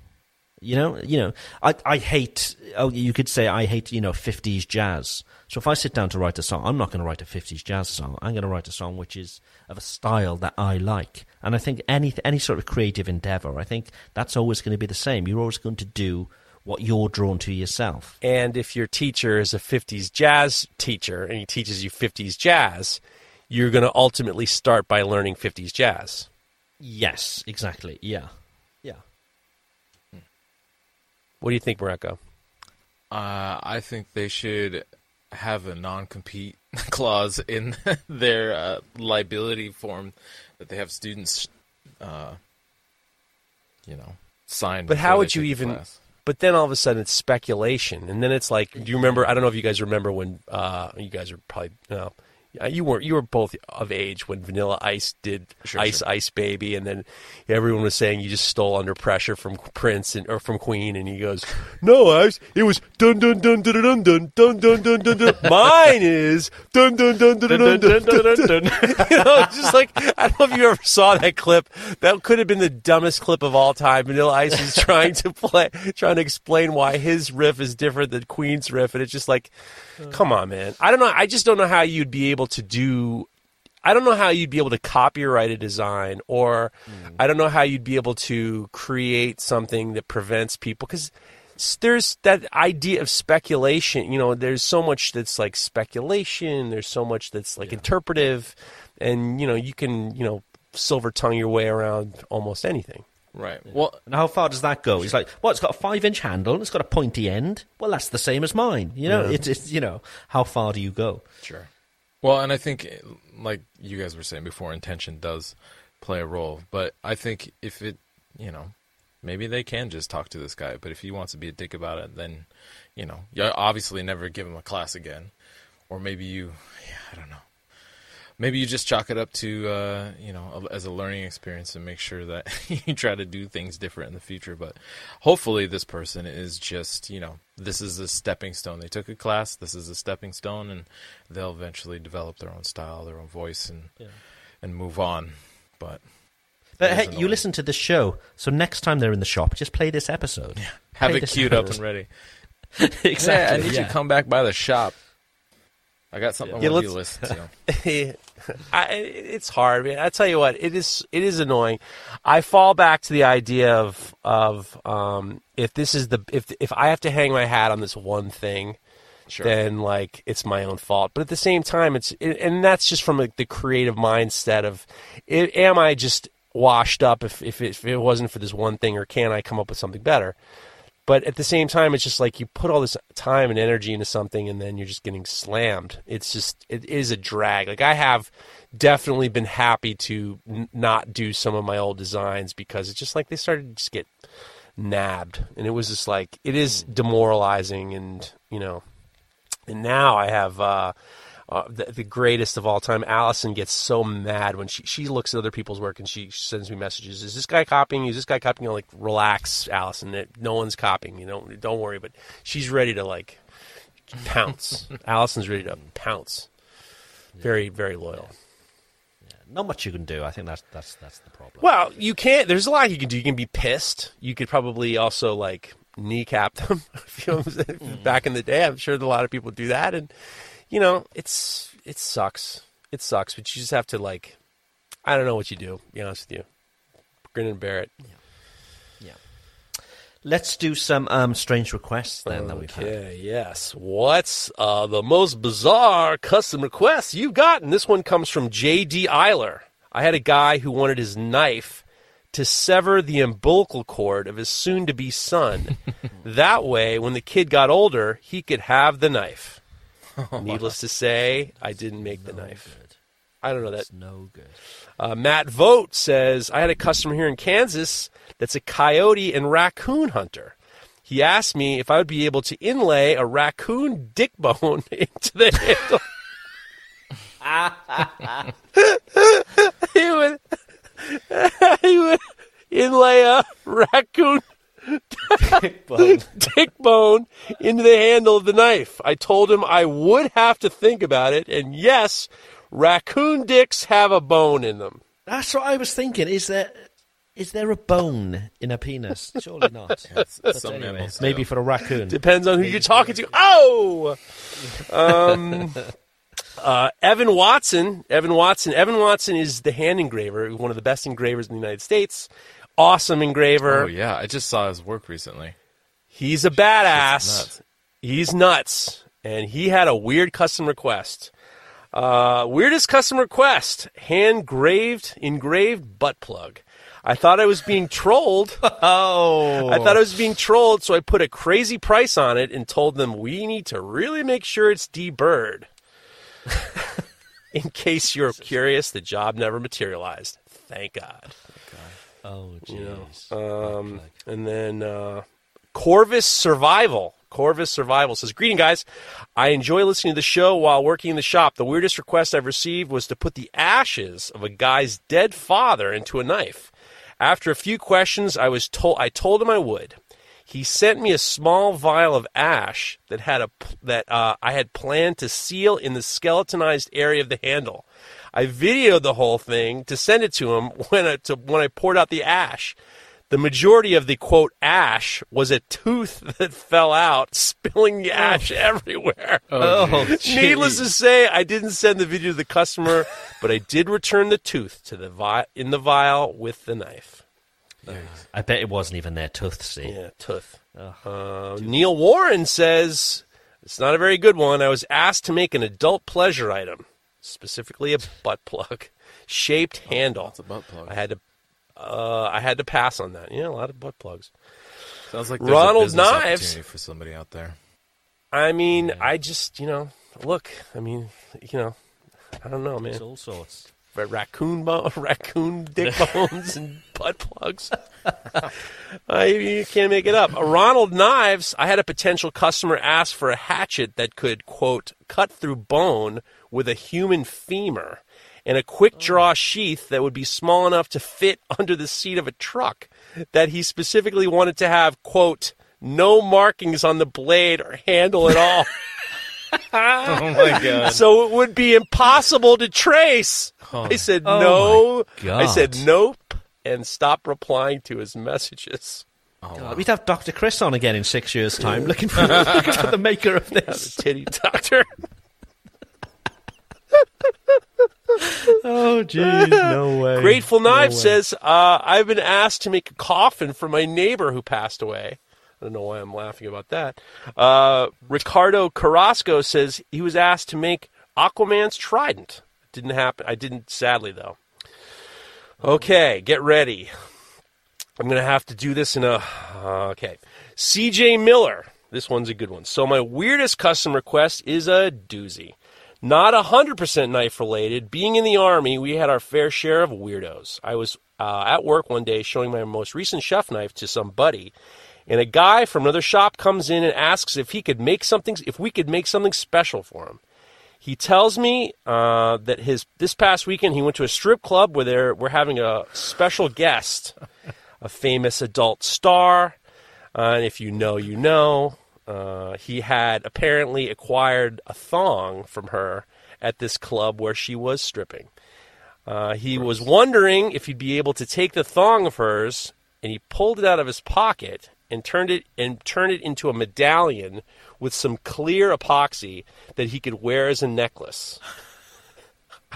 You know, you know, I I hate. Oh, you could say I hate. You know, fifties jazz. So if I sit down to write a song, I'm not going to write a fifties jazz song. I'm going to write a song which is of a style that I like. And I think any any sort of creative endeavor, I think that's always going to be the same. You're always going to do what you're drawn to yourself. And if your teacher is a 50s jazz teacher and he teaches you 50s jazz, you're going to ultimately start by learning 50s jazz. Yes, exactly. Yeah, yeah. What do you think, Mareko? Uh, I think they should have a non-compete clause in their uh, liability form that they have students, uh, you know, sign. But how would you even? class. But then all of a sudden it's speculation, and then it's like, do you remember? I don't know if you guys remember when uh, you guys are probably no, yeah, you were you were both of age when Vanilla Ice did Sure, Ice sure. Ice Baby, and then everyone was saying you just stole under pressure from Prince and or from Queen, and he goes, "No, I was, it was dun dun dun dun dun dun dun dun dun dun dun. Mine is dun dun dun dun dun dun dun dun." You know, just like I don't know if you ever saw that clip. That could have been the dumbest clip of all time. Vanilla Ice is trying to play, trying to explain why his riff is different than Queen's riff, and it's just like, come on, man. I don't know. I just don't know how you'd be able to do. I don't know how you'd be able to copyright a design, or hmm. I don't know how you'd be able to create something that prevents people because there's that idea of speculation. You know, there's so much that's like speculation. There's so much that's like interpretive, and you know, you can you know silver tongue your way around almost anything. Right. Well, And how far does that go? He's like, well, it's got a five-inch handle. and It's got a pointy end. Well, that's the same as mine. You know, it's, it's you know, how far do you go? Sure. Well, and I think, like you guys were saying before, intention does play a role. But I think if it, you know, maybe they can just talk to this guy. But if he wants to be a dick about it, then, you know, you obviously never give him a class again. Or maybe you, yeah, I don't know. Maybe you just chalk it up to, uh, you know, a, as a learning experience and make sure that you try to do things different in the future. But hopefully, this person is just, you know, this is a stepping stone. They took a class, this is a stepping stone, and they'll eventually develop their own style, their own voice, and and move on. But But hey, you listen to this show, so next time they're in the shop, just play this episode. have Play it queued up and ready. exactly. Yeah, I need you to come back by the shop. I got something Yeah, I want you to let's- listen to. I, it's hard. Man. I tell you what, it is. It is annoying. I fall back to the idea of of um, if this is the if if I have to hang my hat on this one thing, Sure. then like it's my own fault. But at the same time, it's it, and that's just from like, the creative mindset of, it, am I just washed up if if it, if it wasn't for this one thing, or can I come up with something better? But at the same time, it's just like you put all this time and energy into something, and then you're just getting slammed. It's just it is a drag. Like I have definitely been happy to n- not do some of my old designs because it's just like they started to just get nabbed, and it was just like it is demoralizing, and you know. And now I have uh, uh, the, the greatest of all time. Allison gets so mad when she she looks at other people's work and she sends me messages. Is this guy copying you? Is this guy copying you? Like, relax, Allison. It, no one's copying you. Don't don't worry. But she's ready to like pounce. Allison's ready to pounce. Very very loyal. Not much you can do. I think that's that's that's the problem. Well, you can't. There's a lot you can do. You can be pissed. You could probably also like kneecap them. if you know what I'm saying? Back in the day, I'm sure a lot of people do that, and you know, it's it sucks. It sucks, but you just have to like, I don't know what you do. To be honest with you, grin and bear it. Yeah. Let's do some um, strange requests then that we've had. Okay, yes. What's uh, the most bizarre custom request you've gotten? This one comes from J.D. Eiler. I had a guy who wanted his knife to sever the umbilical cord of his soon to be son. that way, when the kid got older, he could have the knife. Needless to say, I didn't make the knife. I don't know that. It's no good. Uh, Matt Vogt says, I had a customer here in Kansas that's a coyote and raccoon hunter. He asked me if I would be able to inlay a raccoon dick bone into the handle. he would, he would inlay a raccoon dick bone Dick bone into the handle of the knife. I told him I would have to think about it, and yes, raccoon dicks have a bone in them. That's what I was thinking. Is there is there a bone in a penis? Surely not. But some anyway, maybe for a raccoon. Depends on who you're talking to. Oh, um, uh, Evan Watson. Evan Watson. Evan Watson is the hand engraver, one of the best engravers in the United States. Awesome engraver. Oh yeah, I just saw his work recently. He's a badass. nuts. He's nuts. And he had a weird custom request. Uh, weirdest custom request: hand engraved, engraved butt plug. I thought I was being trolled. Oh, I thought I was being trolled, so I put a crazy price on it and told them we need to really make sure it's D-Bird. In case you're curious, the job never materialized. Thank God. Oh, jeez. Um, and then uh, Corvus Survival. Corvus Survival says, Greeting, guys. I enjoy listening to the show while working in the shop. The weirdest request I've received was to put the ashes of a guy's dead father into a knife. After a few questions, I was told I told him I would. He sent me a small vial of ash that had a that uh, I had planned to seal in the skeletonized area of the handle. I videoed the whole thing to send it to him when I, to, when I poured out the ash. The majority of the quote ash was a tooth that fell out, spilling the ash everywhere. Oh, Needless to say, I didn't send the video to the customer, but I did return the tooth to the vi- in the vial with the knife. I bet it wasn't even their tooth. See, Yeah, tooth. Uh, Neil Warren says it's not a very good one. I was asked to make an adult pleasure item, specifically a butt plug, shaped handle. It's a butt plug. I had to, uh, I had to pass on that. Yeah, a lot of butt plugs. Sounds like there's Ronald a business Knives. opportunity for somebody out there. I mean, I just, you know, look. I mean, you know, I don't know, it's man. all sorts. Ra- Raccoon bone, raccoon dick bones, and butt plugs. I, you can't make it up. Ronald Knives. I had a potential customer ask for a hatchet that could quote cut through bone with a human femur, and a quick oh. draw sheath that would be small enough to fit under the seat of a truck. That he specifically wanted to have quote no markings on the blade or handle at all. Oh my god! so it would be impossible to trace. I said Oh no. my I said nope, and stopped replying to his messages. God, We'd have Dr. Chris on again in six years' time, looking for, looking for the maker of this. Titty doctor. oh, jeez, no way. Grateful Knife way. says, uh, I've been asked to make a coffin for my neighbor who passed away. I don't know why I'm laughing about that. Uh, Ricardo Carrasco says he was asked to make Aquaman's trident. Didn't happen. I didn't, sadly, though. Okay, get ready. I'm going to have to do this in a. Uh, okay. CJ Miller. This one's a good one. So, my weirdest custom request is a doozy. Not 100% knife related. Being in the Army, we had our fair share of weirdos. I was uh, at work one day showing my most recent chef knife to some buddy, and a guy from another shop comes in and asks if he could make something, if we could make something special for him. He tells me uh, that his this past weekend he went to a strip club where they're we're having a special guest, a famous adult star. Uh, and if you know, you know. Uh, he had apparently acquired a thong from her at this club where she was stripping. Uh, he was wondering if he'd be able to take the thong of hers, and he pulled it out of his pocket and turned it and turned it into a medallion with some clear epoxy that he could wear as a necklace.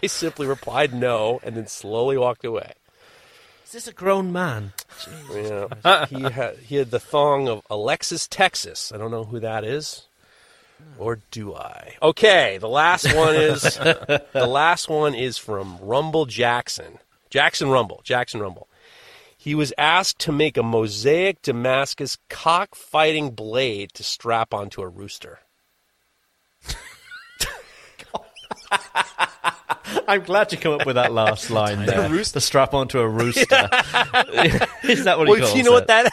I simply replied no, and then slowly walked away. Is this a grown man? Yeah. he had he had the thong of Alexis Texas. I don't know who that is. Or do I? Okay, the last one is the last one is from Rumble Jackson. Jackson Rumble. Jackson Rumble. He was asked to make a mosaic Damascus cockfighting blade to strap onto a rooster. I'm glad you come up with that last line there. The strap onto a rooster. Is that what he Well, calls do you know it? what that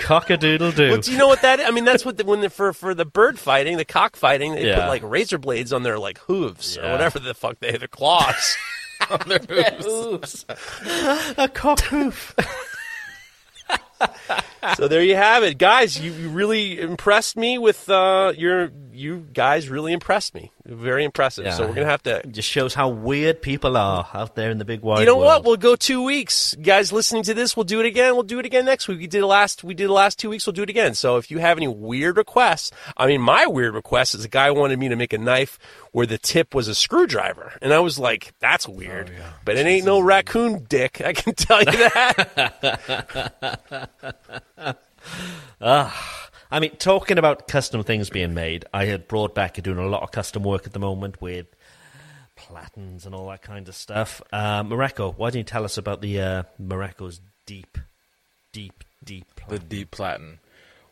Cock-a-doodle doo. Well, do you know what that? I mean, that's what the, when the, for for the bird fighting, the cockfighting, they Yeah. put like razor blades on their like hooves or whatever the fuck they their claws. On their hooves. a cock hoof. so there you have it, guys. You, you really impressed me with uh, your. You guys really impressed me. Very impressive. So we're gonna have to. Just shows how weird people are out there in the big wide You know what? We'll go two weeks, guys. Listening to this, we'll do it again. We'll do it again next week. We did last. We did the last two weeks. We'll do it again. So if you have any weird requests, I mean, my weird request is a guy wanted me to make a knife where the tip was a screwdriver, and I was like, "That's oh, weird," but it ain't no raccoon dick. I can tell you that. Ah. I mean, talking about custom things being made, I had brought back doing a lot of custom work at the moment with platens and all that kind of stuff. Uh, Mareko, why don't you tell us about the uh, Mareko's deep, deep, deep the deep platen.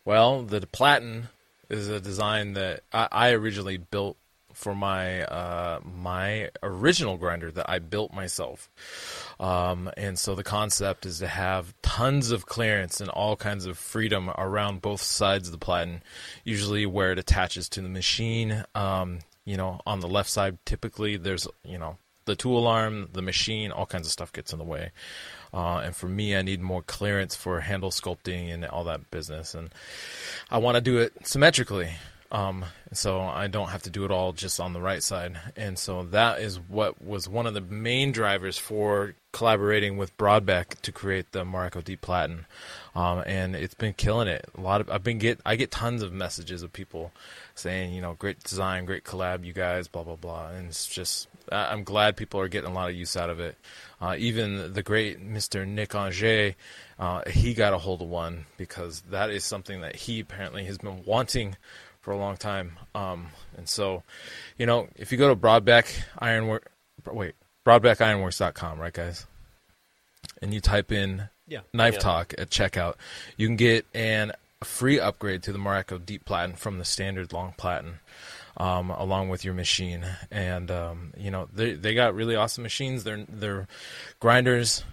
Well, the platen is a design that I, I originally built for my uh, my original grinder that I built myself. Um, and so the concept is to have tons of clearance and all kinds of freedom around both sides of the platen, usually where it attaches to the machine. Um, you know, on the left side, typically there's, you know, the tool arm, the machine, all kinds of stuff gets in the way. Uh, and for me, I need more clearance for handle sculpting and all that business. And I want to do it symmetrically. Um, so I don't have to do it all just on the right side. And so that is what was one of the main drivers for collaborating with Brodbeck to create the Mareko Deep Platen. Um, and it's been killing it. A lot of I've been get I get tons of messages of people saying, you know, great design, great collab, you guys, blah blah blah. And it's just I'm glad people are getting a lot of use out of it. Uh, even the great Mr. Nick Anger, uh, he got a hold of one because that is something that he apparently has been wanting for a long time. Um, and so, you know, if you go to Brodbeck Ironwork, wait, brodbeckironworks.com, right, guys? And you type in Yeah. Knife Yeah. Talk at checkout, you can get an a free upgrade to the Mareko Deep Platen from the standard Long Platen. Um, along with your machine, and um, you know they they got really awesome machines. They're they're grinders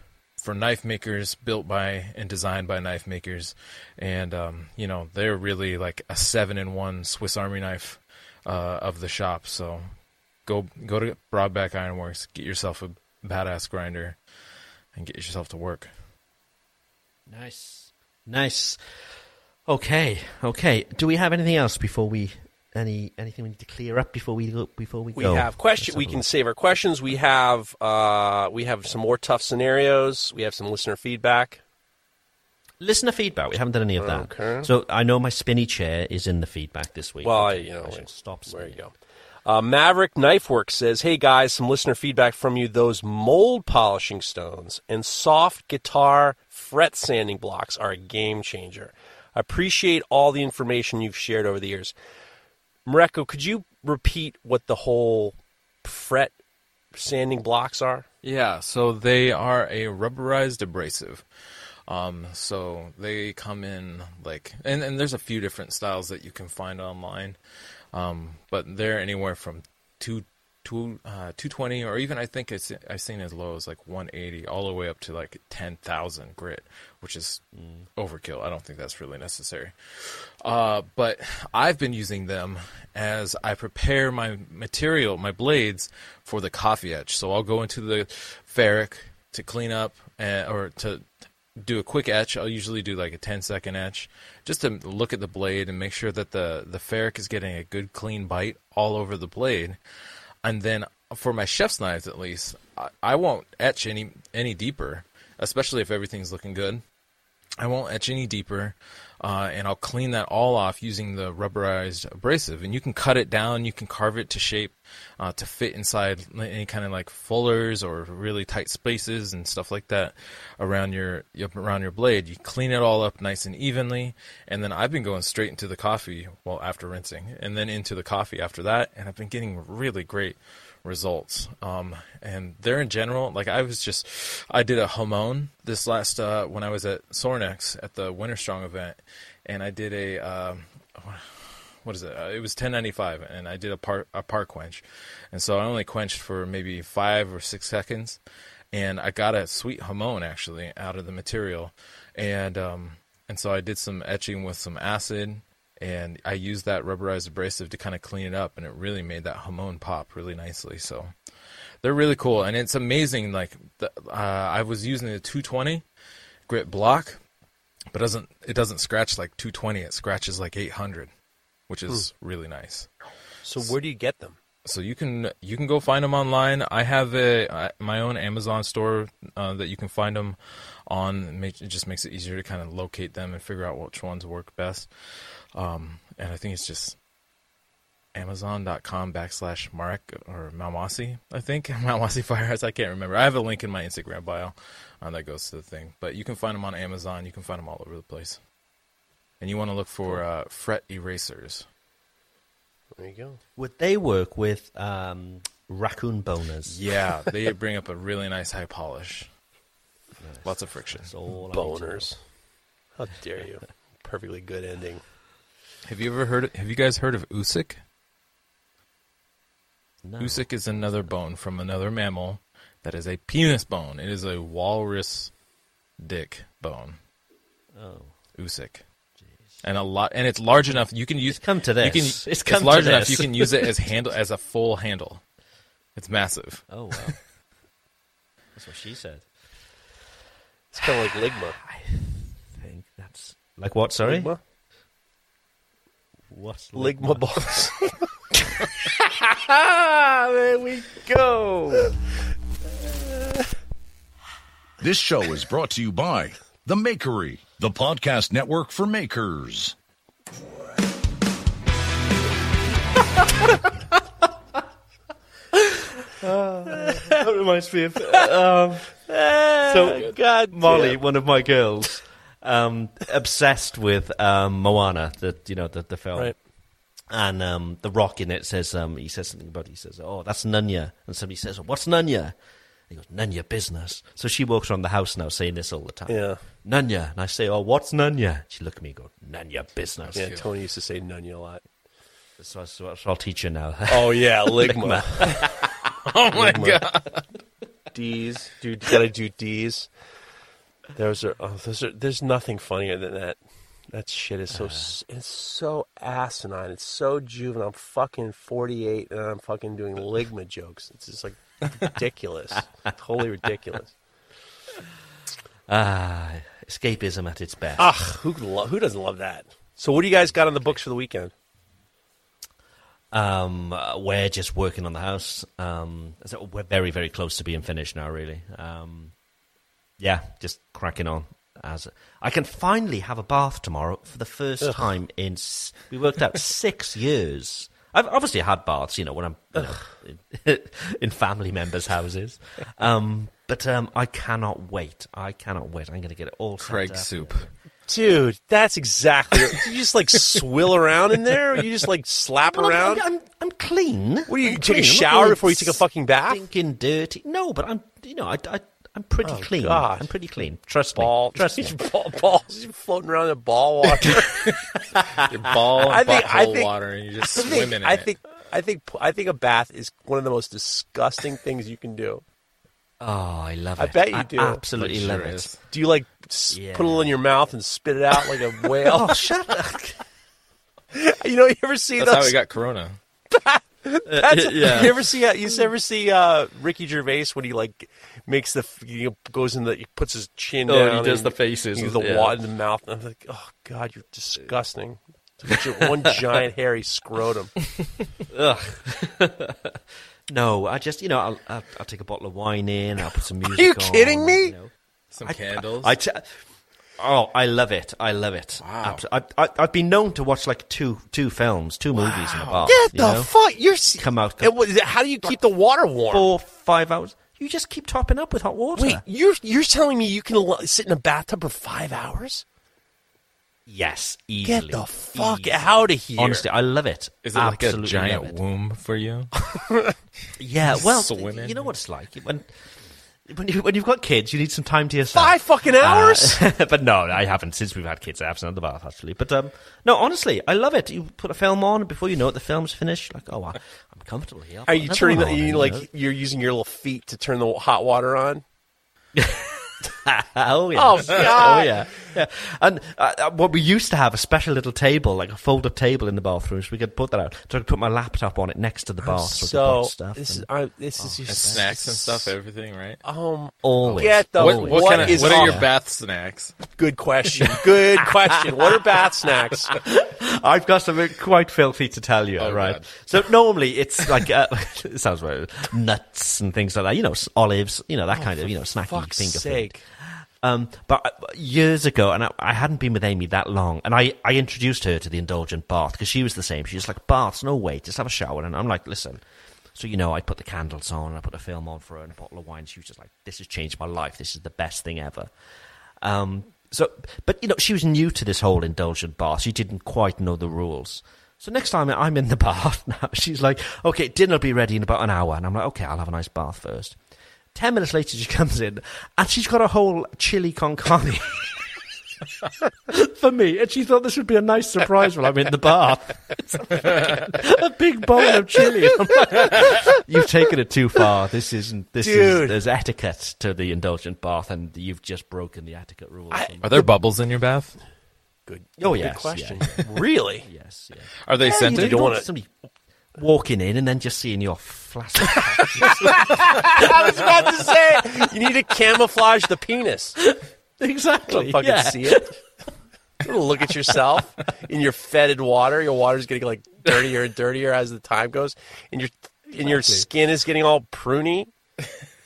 for knife makers, built by and designed by knife makers, and um, you know they're really like a seven in one Swiss Army knife uh, of the shop. So go go to Brodbeck Ironworks, get yourself a badass grinder, and get yourself to work. Nice. Nice. Okay, okay. Do we have anything else before we any anything we need to clear up before we go before we, We go? have question. Let's We can look. save our questions. We have uh, we have some more tough scenarios. We have some listener feedback. listener feedback. We haven't done any of that. Okay. So I know my spinny chair is in the feedback this week. Well, I, you know, I stop. There you go. Uh, Maverick Knife Works says, "Hey guys, some listener feedback from you. Those mold polishing stones and soft guitar fret sanding blocks are a game changer. I appreciate all the information you've shared over the years. Mareko, could you repeat what the whole fret sanding blocks are? Yeah, so they are a rubberized abrasive. Um, so they come in like, and, and there's a few different styles that you can find online, um, but they're anywhere from two, two, uh, 220 or even I think it's, I've seen as low as like 180 all the way up to like 10,000 grit, which is overkill. I don't think that's really necessary. Uh, but I've been using them as I prepare my material, my blades for the coffee etch. So I'll go into the ferric to clean up uh, or to do a quick etch. I'll usually do like a 10 second etch just to look at the blade and make sure that the, the ferric is getting a good clean bite all over the blade. And then for my chef's knives, at least, I, I won't etch any any deeper, especially if everything's looking good. I won't etch any deeper, uh, and I'll clean that all off using the rubberized abrasive. And you can cut it down, you can carve it to shape uh, to fit inside any kind of like fullers or really tight spaces and stuff like that around your around your blade. You clean it all up nice and evenly, and then I've been going straight into the coffee well after rinsing, and then into the coffee after that, and I've been getting really great results. Um, and they're in general, like I was just, I did a Hamon this last, uh, when I was at Sornex at the Winter Strong event, and I did a, um, what is it? Uh, it was 1095, and I did a par a par quench, and so I only quenched for maybe five or six seconds, and I got a sweet Hamon actually out of the material, and um, and so I did some etching with some acid, and I used that rubberized abrasive to kind of clean it up, and it really made that Hamon pop really nicely. So they're really cool, and it's amazing. Like the, uh, I was using a 220 grit block, but doesn't it doesn't scratch like 220? It scratches like 800, which is really nice. So where do you get them? So you can you can go find them online. I have a my own Amazon store uh, that you can find them on. It, just makes it easier to kind of locate them and figure out which ones work best. Um, and I think it's just Amazon.com backslash Marek or Maumasi. I think Maumasi Fire Arts. I can't remember. I have a link in my Instagram bio uh, that goes to the thing. But you can find them on Amazon. You can find them all over the place. And you want to look for uh, fret erasers. There you go. Would they work with um, raccoon boners? Yeah, they bring up a really nice high polish. Lots of friction. That's all I need to know. Boners. How dare you? Perfectly good ending. Have you ever heard? Have you guys heard of oosik? No. oosik is another bone from another mammal that is a penis bone. It is a walrus dick bone. Oh. oosik. And a lot, and it's large enough you can use. come to You can, this. It's it's come to large enough this. you can use it as handle as a full handle. It's massive. Oh, wow. That's what she said. It's kind of like Ligma. I think that's. Like what, sorry? Ligma? What's Ligma balls. there we go. This show is brought to you by The Makery, the podcast network for makers. That reminds me of. Um, so, God, Molly, one of my girls, um, obsessed with um, Moana, the you know the the film. Right. And um, the rock in it says um, he says something about he says oh that's Nunya and somebody says what's Nunya he goes Nunya business so she walks around the house now saying this all the time Yeah. Nunya and I say oh what's Nunya she look at me and go Nunya business Yeah, Tony used to say Nunya a lot. so, so, so I'll teach you now Oh yeah, Ligma. Oh my Ligma. god! D's, dude, you gotta do D's. Those are, oh, those are. There's nothing funnier than that. That shit is so. Uh. s it's so asinine. It's so juvenile. I'm fucking 48 and I'm fucking doing Ligma jokes. It's just like ridiculous. totally ridiculous. ah escapism at its best Ugh, who lo- who doesn't love that? So, what do you guys got on the books for the weekend? Um, uh, we're just working on the house. Um, so we're very, very close to being finished now. Really. Um, yeah, just cracking on. As I can finally have a bath tomorrow for the first time in. s- We worked out six years. I've obviously had baths, you know, when I'm you know, in family members' houses. Um, but um, I cannot wait. I cannot wait. I'm going to get it all. set Craig up. soup. Dude, that's exactly. Do you just like swill around in there? Or you just like slap Well, around? I'm, I'm, I'm clean. What do you I'm take a clean. I'm shower before you take a fucking bath? Stinking dirty. No, but I'm. You know, I, I I'm pretty Oh, clean. God. I'm pretty clean. Trust ball, me. Trust me. ball, balls you floating around in ball water. Your ball I and think- I think- water, and you just I swim think, in I it. think, I think, I think a bath is one of the most disgusting things you can do. Oh, I love it. I bet you do. absolutely It love sure it. is. Do you like s- Yeah. put a little in your mouth and spit it out like a whale? Oh, shut up. you know, you ever see That's those? how we got Corona. That's, Yeah. You ever see? Uh, you ever see uh, Ricky Gervais when he like makes the f- he goes in the he puts his chin Oh, down. he does and the faces He does the yeah. water in the mouth. And I'm like, oh god, you're disgusting. It's one giant hairy scrotum. Ugh. no, I just you know I'll, I'll I'll take a bottle of wine in. I'll put some music. Are you on, kidding me? you know. Some candles. I t- oh, I love it. I love it. Abs- I, I, I've been known to watch like two two films, two movies in a bar. Get you the know? fuck! You're Come out. It was, how do you keep the water warm? four, five hours. You just keep topping up with hot water. Wait, you're you're telling me you can l- sit in a bathtub for five hours? yes, easily. Get the fuck Easily. out of here! Honestly, I love it. Is it like a Absolutely giant womb for you? Yeah, well, Swim in? you know what it's like when when you when you've got kids, you need some time to yourself. five fucking hours. Uh, but no, I haven't since we've had kids. I haven't had the bath actually. But um, no, honestly, I love it. You put a film on, and before you know it, the film's finished. Like, oh, I, Here. I'll Are you turning the, you you like you're using your little feet to turn the hot water on? oh yeah, Oh, God. oh yeah, yeah. And uh, uh, what we used to have a special little table, like a fold-up table in the bathroom, so we could put that out. So I could put my laptop on it next to the bath, so, I So could put stuff. this is I, this is your and snacks and stuff, everything, right? Um, always. get the What, what, what kind of, is what are up? your bath snacks? Good question. Good question. What are bath snacks? I've got something quite filthy to tell you, Oh, right? God. So normally it's like uh, it sounds weird, nuts and things like that. You know, olives. You know that kind of you know snacky Oh, Fuck's finger food. Um, but uh, years ago, and I, I hadn't been with Amy that long, and I, I introduced her to the indulgent bath because she was the same. She was like, baths, no way, just have a shower. And I'm like, listen. So, you know, I put the candles on, I put a film on for her and a bottle of wine. She was just like, this has changed my life. This is the best thing ever. Um, so, but, you know, she was new to this whole indulgent bath. She didn't quite know the rules. So next time I'm in the bath now, she's like, okay, dinner will be ready in about an hour. And I'm like, okay, I'll have a nice bath first. Ten minutes later, she comes in and she's got a whole chili con carne for me, and she thought this would be a nice surprise while I'm in the bath. It's a, fucking- a big bowl of chili. Like, you've taken it too far. This isn't. This Dude. is there's etiquette to the indulgent bath, and you've just broken the etiquette rules. Are there bubbles in your bath? Good. Oh, good yes, question. yeah, really? yes, yeah. Are they Yeah, scented? You don't, wanna- want somebody walking in and then just seeing your flaccid. I was about to say you need to camouflage the penis. exactly. Don't fucking yeah. see it. Look at yourself in your fetid water. Your water's getting like dirtier and dirtier as the time goes, and your and your skin is getting all pruny.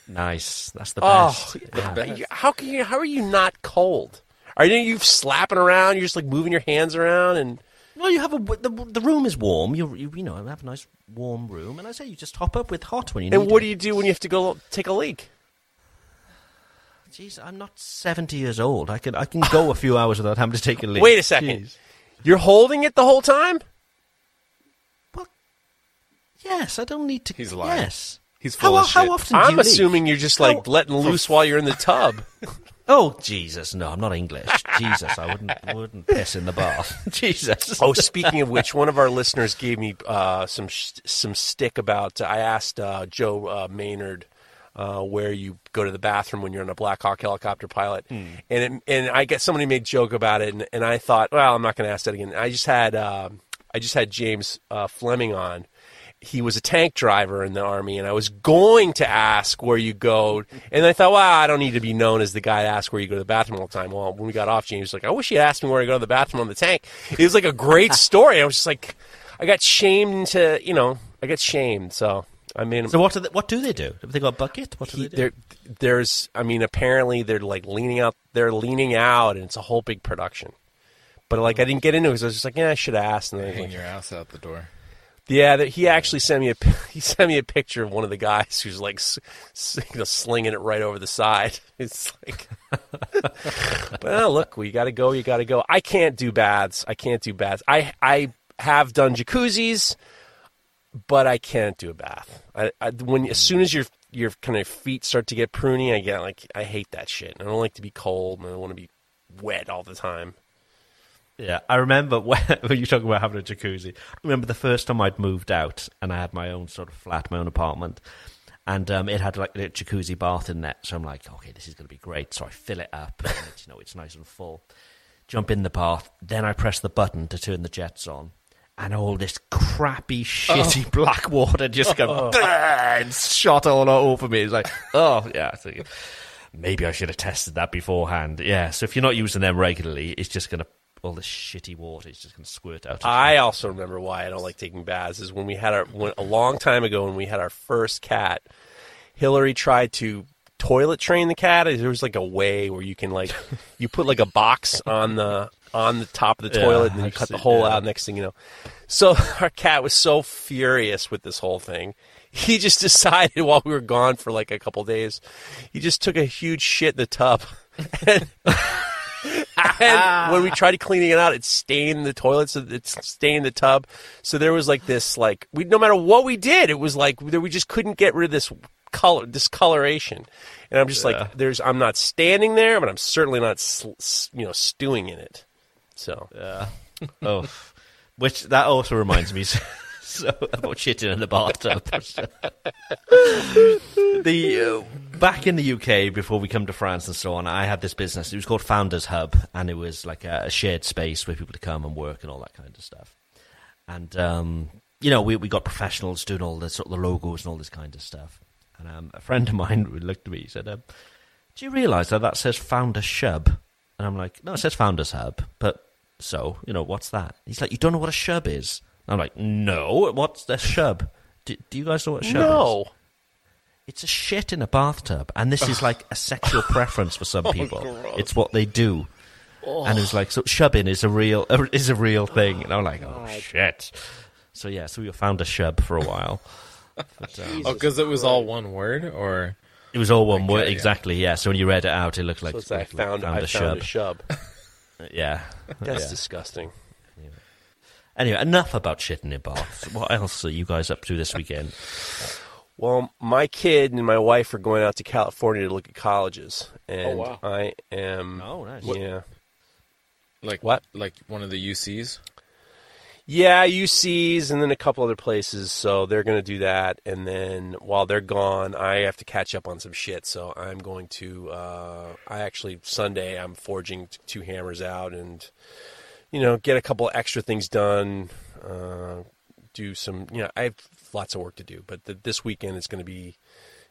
Nice. That's the Oh, best. Yeah. you- how can you? How are you not cold? Are you you slapping around? You're just like moving your hands around, and Well, you have a the, the room is warm. You, you you know have a nice warm room, and I say you just hop up with hot when you need. and what do it. you do when you have to go take a leak? Jeez, I'm not seventy years old. I can I can go a few hours without having to take a leak. Wait a second. Jeez. You're holding it the whole time. What? Yes, I don't need to. He's lying. Yes. He's full How, of how often? I'm you leak? assuming you're just like How- letting loose while you're in the tub. Oh Jesus, no, I'm not English. Jesus, I wouldn't wouldn't piss in the bath. Jesus. Oh, speaking of which, one of our listeners gave me uh, some sh- some stick about. I asked uh, Joe uh, Maynard uh, where you go to the bathroom when you're on a Black Hawk helicopter pilot, and it, and I get somebody made joke about it, and, and I thought, well, I'm not going to ask that again. I just had uh, I just had James uh, Fleming on. He was a tank driver in the army, and I was going to ask where you go, and I thought, well, I don't need to be known as the guy to ask where you go to the bathroom all the time. Well, when we got off, James was like, I wish you had asked me where I go to the bathroom on the tank. It was like a great story. I was just like, I got shamed into, you know, I got shamed. So I mean, So what do they, what do they do? Have they got a bucket? What do he, they do? there's, I mean, apparently they're like leaning out, they're leaning out, and it's a whole big production. But like, I didn't get into it because I was just like, yeah, I should have asked. And then I Hang like, your ass out the door. Yeah, he actually sent me a he sent me a picture of one of the guys who's like you know, slinging it right over the side. It's like, well, look, we got to go. You got to go. I can't do baths. I can't do baths. I I have done jacuzzis, but I can't do a bath. I, I when as soon as your your kind of feet start to get pruny, I get like I hate that shit. I don't like to be cold, and I don't want to be wet all the time. Yeah, I remember when, when you talking about having a jacuzzi. I remember the first time I'd moved out and I had my own sort of flat, my own apartment, and um, it had like a jacuzzi bath in there. So I'm like, okay, this is going to be great. So I fill it up, and it's, you know, it's nice and full. Jump in the bath, then I press the button to turn the jets on, and all this crappy, shitty black water just goes and shot all over me. It's like, oh yeah. Maybe I should have tested that beforehand. Yeah. So if you're not using them regularly, it's just going to all this shitty water is just going to squirt out. I also remember why I don't like taking baths is when we had our when, a long time ago when we had our first cat. Hillary tried to toilet train the cat. There was like a way where you can like you put like a box on the on the top of the Yeah, toilet and then you I've cut the hole yeah. out. Next thing you know, so our cat was so furious with this whole thing. He just decided while we were gone for like a couple days, he just took a huge shit in the tub. And, and when we tried cleaning it out, it stained the toilet, so it stained the tub. So there was like this, like we no matter what we did, it was like we just couldn't get rid of this color, discoloration. And I'm just like, there's, I'm not standing there, but I'm certainly not, s- you know, stewing in it. So oh, which that also reminds me so about shitting in the bathtub. the uh, back in the UK before we come to France and so on, I had this business. It was called Founders Hub, and it was like a, a shared space where people to come and work and all that kind of stuff. And um, you know, we we got professionals doing all the sort of the logos and all this kind of stuff. And um, a friend of mine looked at me, he said, um, "Do you realise that that says Founders Shub?" And I'm like, "No, it says Founders Hub, but." So, you know, what's that? He's like, you don't know what a shub is? I'm like, no, what's a shub? Do, do you guys know what a shub is? no, It's a shit in a bathtub, and this is like a sexual preference for some people. it's what they do. And it was like, so shubbing is a real is a real thing. And I'm like, oh shit. So yeah, so we found a shub for a while. But, um, Oh, because it was all one word, or it was all one word, yeah. exactly. Yeah. So when you read it out, it looked like so it's like I like- found, I a found a shub. shub. Yeah. That's Yeah. disgusting. Anyway, enough about shitting in baths. What else are you guys up to this weekend? Well, my kid and my wife are going out to California to look at colleges, and wow. I am. Oh, nice. Yeah, like What? Like one of the UCs? yeah, UCs, and then a couple other places. So they're going to do that, and then while they're gone, I have to catch up on some shit. So I'm going to. Uh, I actually Sunday I'm forging two hammers out, and you know, get a couple extra things done. Uh, do some, you know, I have lots of work to do, but the, this weekend is going to be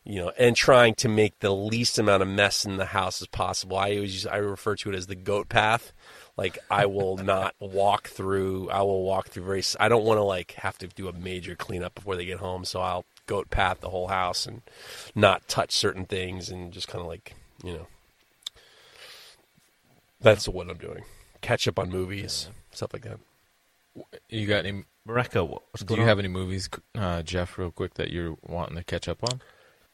you know, and trying to make the least amount of mess in the house as possible. I always use, I refer to it as the goat path. Like I will not walk through. I will walk through very. I don't want to like have to do a major cleanup before they get home. So I'll goat path the whole house and not touch certain things and just kind of like you know. That's what I'm doing. Catch up on movies, stuff like that. You got any? Mareko, what- what's Do you on? have any movies, uh, Jeff, real quick, that you're wanting to catch up on?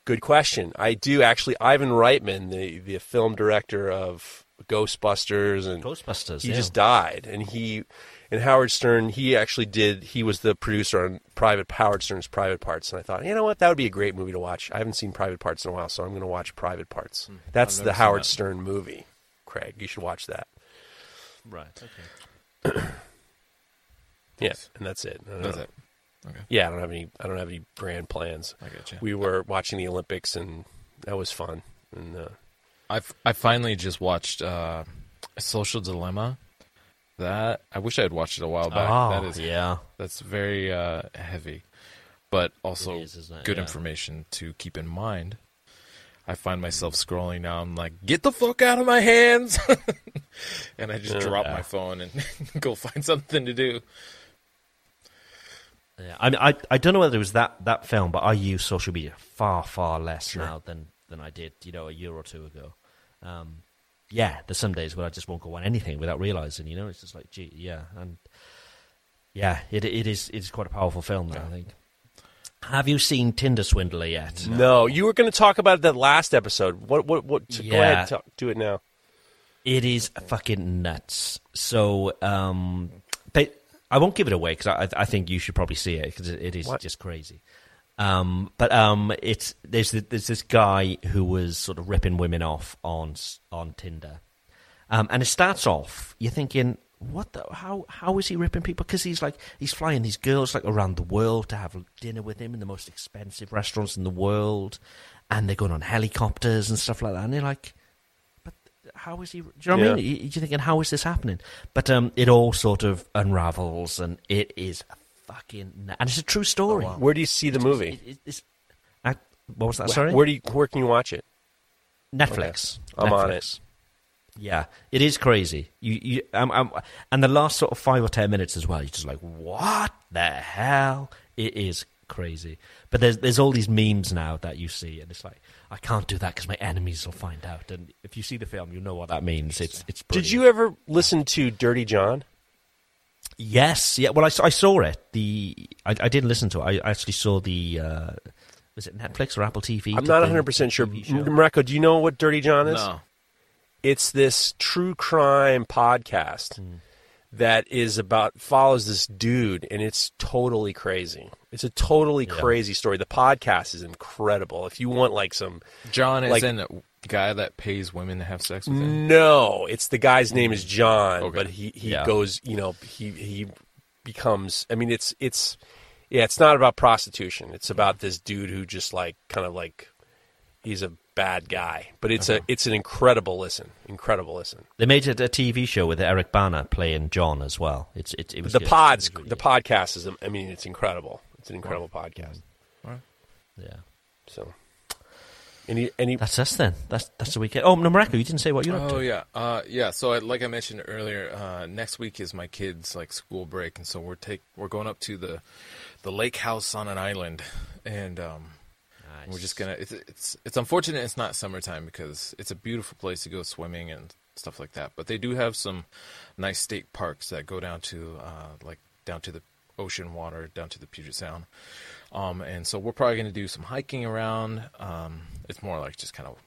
Good question. I do actually. Ivan Reitman, the the film director of Ghostbusters and Ghostbusters? he yeah. just died, and he and Howard Stern. He actually did. He was the producer on Private Howard Stern's Private Parts, and I thought, you know what, that would be a great movie to watch. I haven't seen Private Parts in a while, so I'm going to watch Private Parts. That's the Howard that. Stern movie. Craig, you should watch that. Right. Okay. Yeah, and that's it. That's know. it. Okay, Yeah, I don't have any. I don't have any grand plans. I got you. We were watching the Olympics, and that was fun. And uh, I I finally just watched uh, Social Dilemma. That I wish I had watched it a while back. Oh, that is yeah. that's very uh, heavy, but also isn't good Yeah. information to keep in mind. I find myself scrolling now. I'm like, get the fuck out of my hands, and I just drop my phone and go find something to do. Yeah, I mean, I I don't know whether it was that, that film, but I use social media far far less now than, than I did, you know, a year or two ago. Um, yeah, there's some days where I just won't go on anything without realizing, you know, it's just like, gee, yeah, and Yeah, it it is it is quite a powerful film. Now, I think. Have you seen Tinder Swindler yet? No, you were going to talk about that last episode. What? What? What? Go Yeah. ahead, talk, do it now. It is fucking nuts. So, um, but I won't give it away because I, I think you should probably see it because it, is What? just crazy. Um, but um, it's there's there's this guy who was sort of ripping women off on on Tinder, um, and it starts off you're thinking. What the? How how is he ripping people? Because he's like he's flying these girls like around the world to have dinner with him in the most expensive restaurants in the world, and they're going on helicopters and stuff like that. And you're like, how is he? Do you know what I mean? You- You're thinking, how is this happening? But um, it all sort of unravels, and it is fucking, and it's a true story. Where do you see the movie? It- it- it's- uh, what was that? Sorry, Where do you? Where can you watch it? Netflix. I'm on Netflix. Yeah, it is crazy. You, you, um, um, and the last sort of five or ten minutes as well. You're just like, what the hell? It is crazy. But there's there's all these memes now that you see, and it's like, I can't do that because my enemies will find out. And if you see the film, you know what that means. It's it's. Did you ever listen to Dirty John? Yes, yeah. Well, I, saw- I saw it. The I, I didn't listen to it. I actually saw the. Uh, was it Netflix or Apple TV? I'm not 100 percent sure. TV show? Mareko, do you know what Dirty John is? No. It's this true crime podcast Hmm. that is about follows this dude, and it's totally crazy. It's a totally crazy story. The podcast is incredible. If you want like some John is Like- in a guy that pays women to have sex with him. No, it's the guy's name is John, Okay. but he he Yeah. goes, you know, he he becomes. I mean, it's it's yeah, it's not about prostitution. It's about this dude who just like kind of like he's a bad guy, but it's a uh-huh. it's an incredible listen, incredible listen. They made it a TV show with Eric Bana playing John as well. It's it, it was The good. pods, It was really the good. podcast is. I mean, it's incredible. It's an incredible podcast. Yeah, So, any any that's us then. That's that's the weekend. Oh, no, Mareko, you didn't say what you're up Oh yeah, uh, yeah. So I, like I mentioned earlier, uh, next week is my kids' like school break, and so we're take we're going up to the the lake house on an island, and um, we're just gonna. It's, it's it's unfortunate it's not summertime because it's a beautiful place to go swimming and stuff like that. But they do have some nice state parks that go down to uh, like down to the ocean water, down to the Puget Sound. Um, and so we're probably going to do some hiking around. Um, it's more like just kind of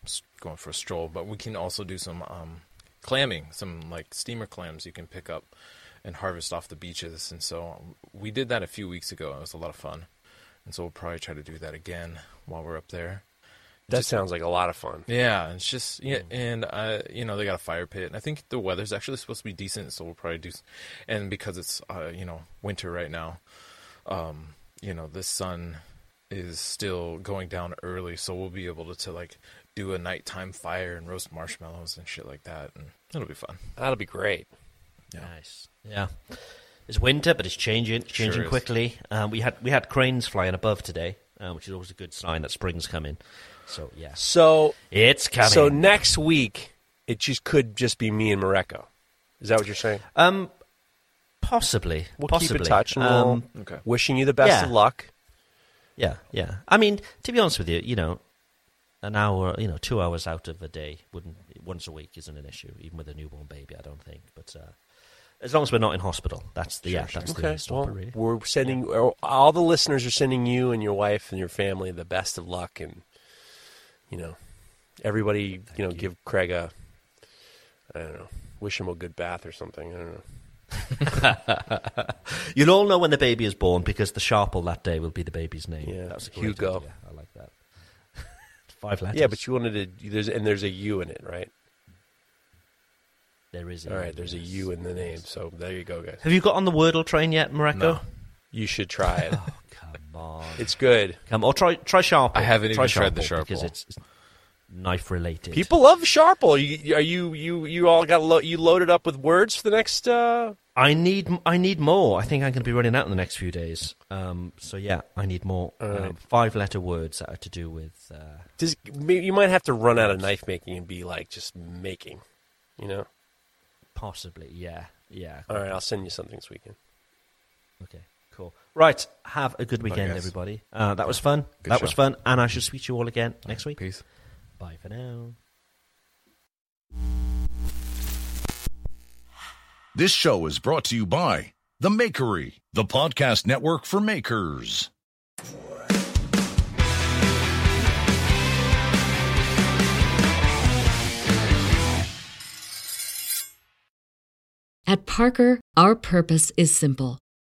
going for a stroll, but we can also do some um, clamming, some like steamer clams you can pick up and harvest off the beaches. And so um, we did that a few weeks ago. It was a lot of fun. And so we'll probably try to do that again while we're up there. That sounds like a lot of fun. Yeah, it's just yeah, and uh, you know they got a fire pit, and I think the weather's actually supposed to be decent, so we'll probably do. And because it's uh, you know winter right now, um, you know the sun is still going down early, so we'll be able to, to like do a nighttime fire and roast marshmallows and shit like that, and it'll be fun. That'll be great. Nice. Yeah. It's winter, but it's changing, changing Sure quickly. Um, we had we had cranes flying above today, uh, which is always a good sign that spring's coming. So yes, So it's coming. so next week it just could just be me and Mareko. Is that what you're saying? um, possibly. We'll possibly. keep in touch and Um, we'll Okay. wishing you the best yeah. of luck. Yeah, yeah. I mean, to be honest with you, you know, an hour, you know, two hours out of a day wouldn't once a week isn't an issue, even with a newborn baby. I don't think, but uh, as long as we're not in hospital, that's the yeah, that's the Okay. only stopper, Well, really. we're sending all the listeners are sending you and your wife and your family the best of luck, and you know, everybody, you know, give Craig a, I don't know, wish him a good bath or something. I don't know. You'll all know when the baby is born because the Sharple that day will be the baby's name. Yeah, that's a Hugo. idea. I like that. Five letters. Yeah, but you wanted to. There's and there's a U in it, right? there is. A All right, there's a yes. U in the name, so there you go, guys. Have you got on the Wordle train yet, Mareko? No. You should try it. Oh, on. it's good. Come or try try Sharple. I haven't try even tried the Sharple because it's, knife related. People love Sharple. You, are you you you all got lo- you loaded up with words for the next? Uh, I need I need more. I think I'm going to be running out in the next few days. Um, so yeah, I need more um, five letter words that are to do with. Uh, does, you might have to run out of knife making and be like just making. You know. possibly, yeah, yeah. All right, I'll send you something this weekend. Okay. Right, have a good weekend, everybody. Uh, that was fun. Good that was fun, and I shall speak to you all again next week. Peace. Bye for now. This show is brought to you by The Makery, the podcast network for makers. At Parker, our purpose is simple.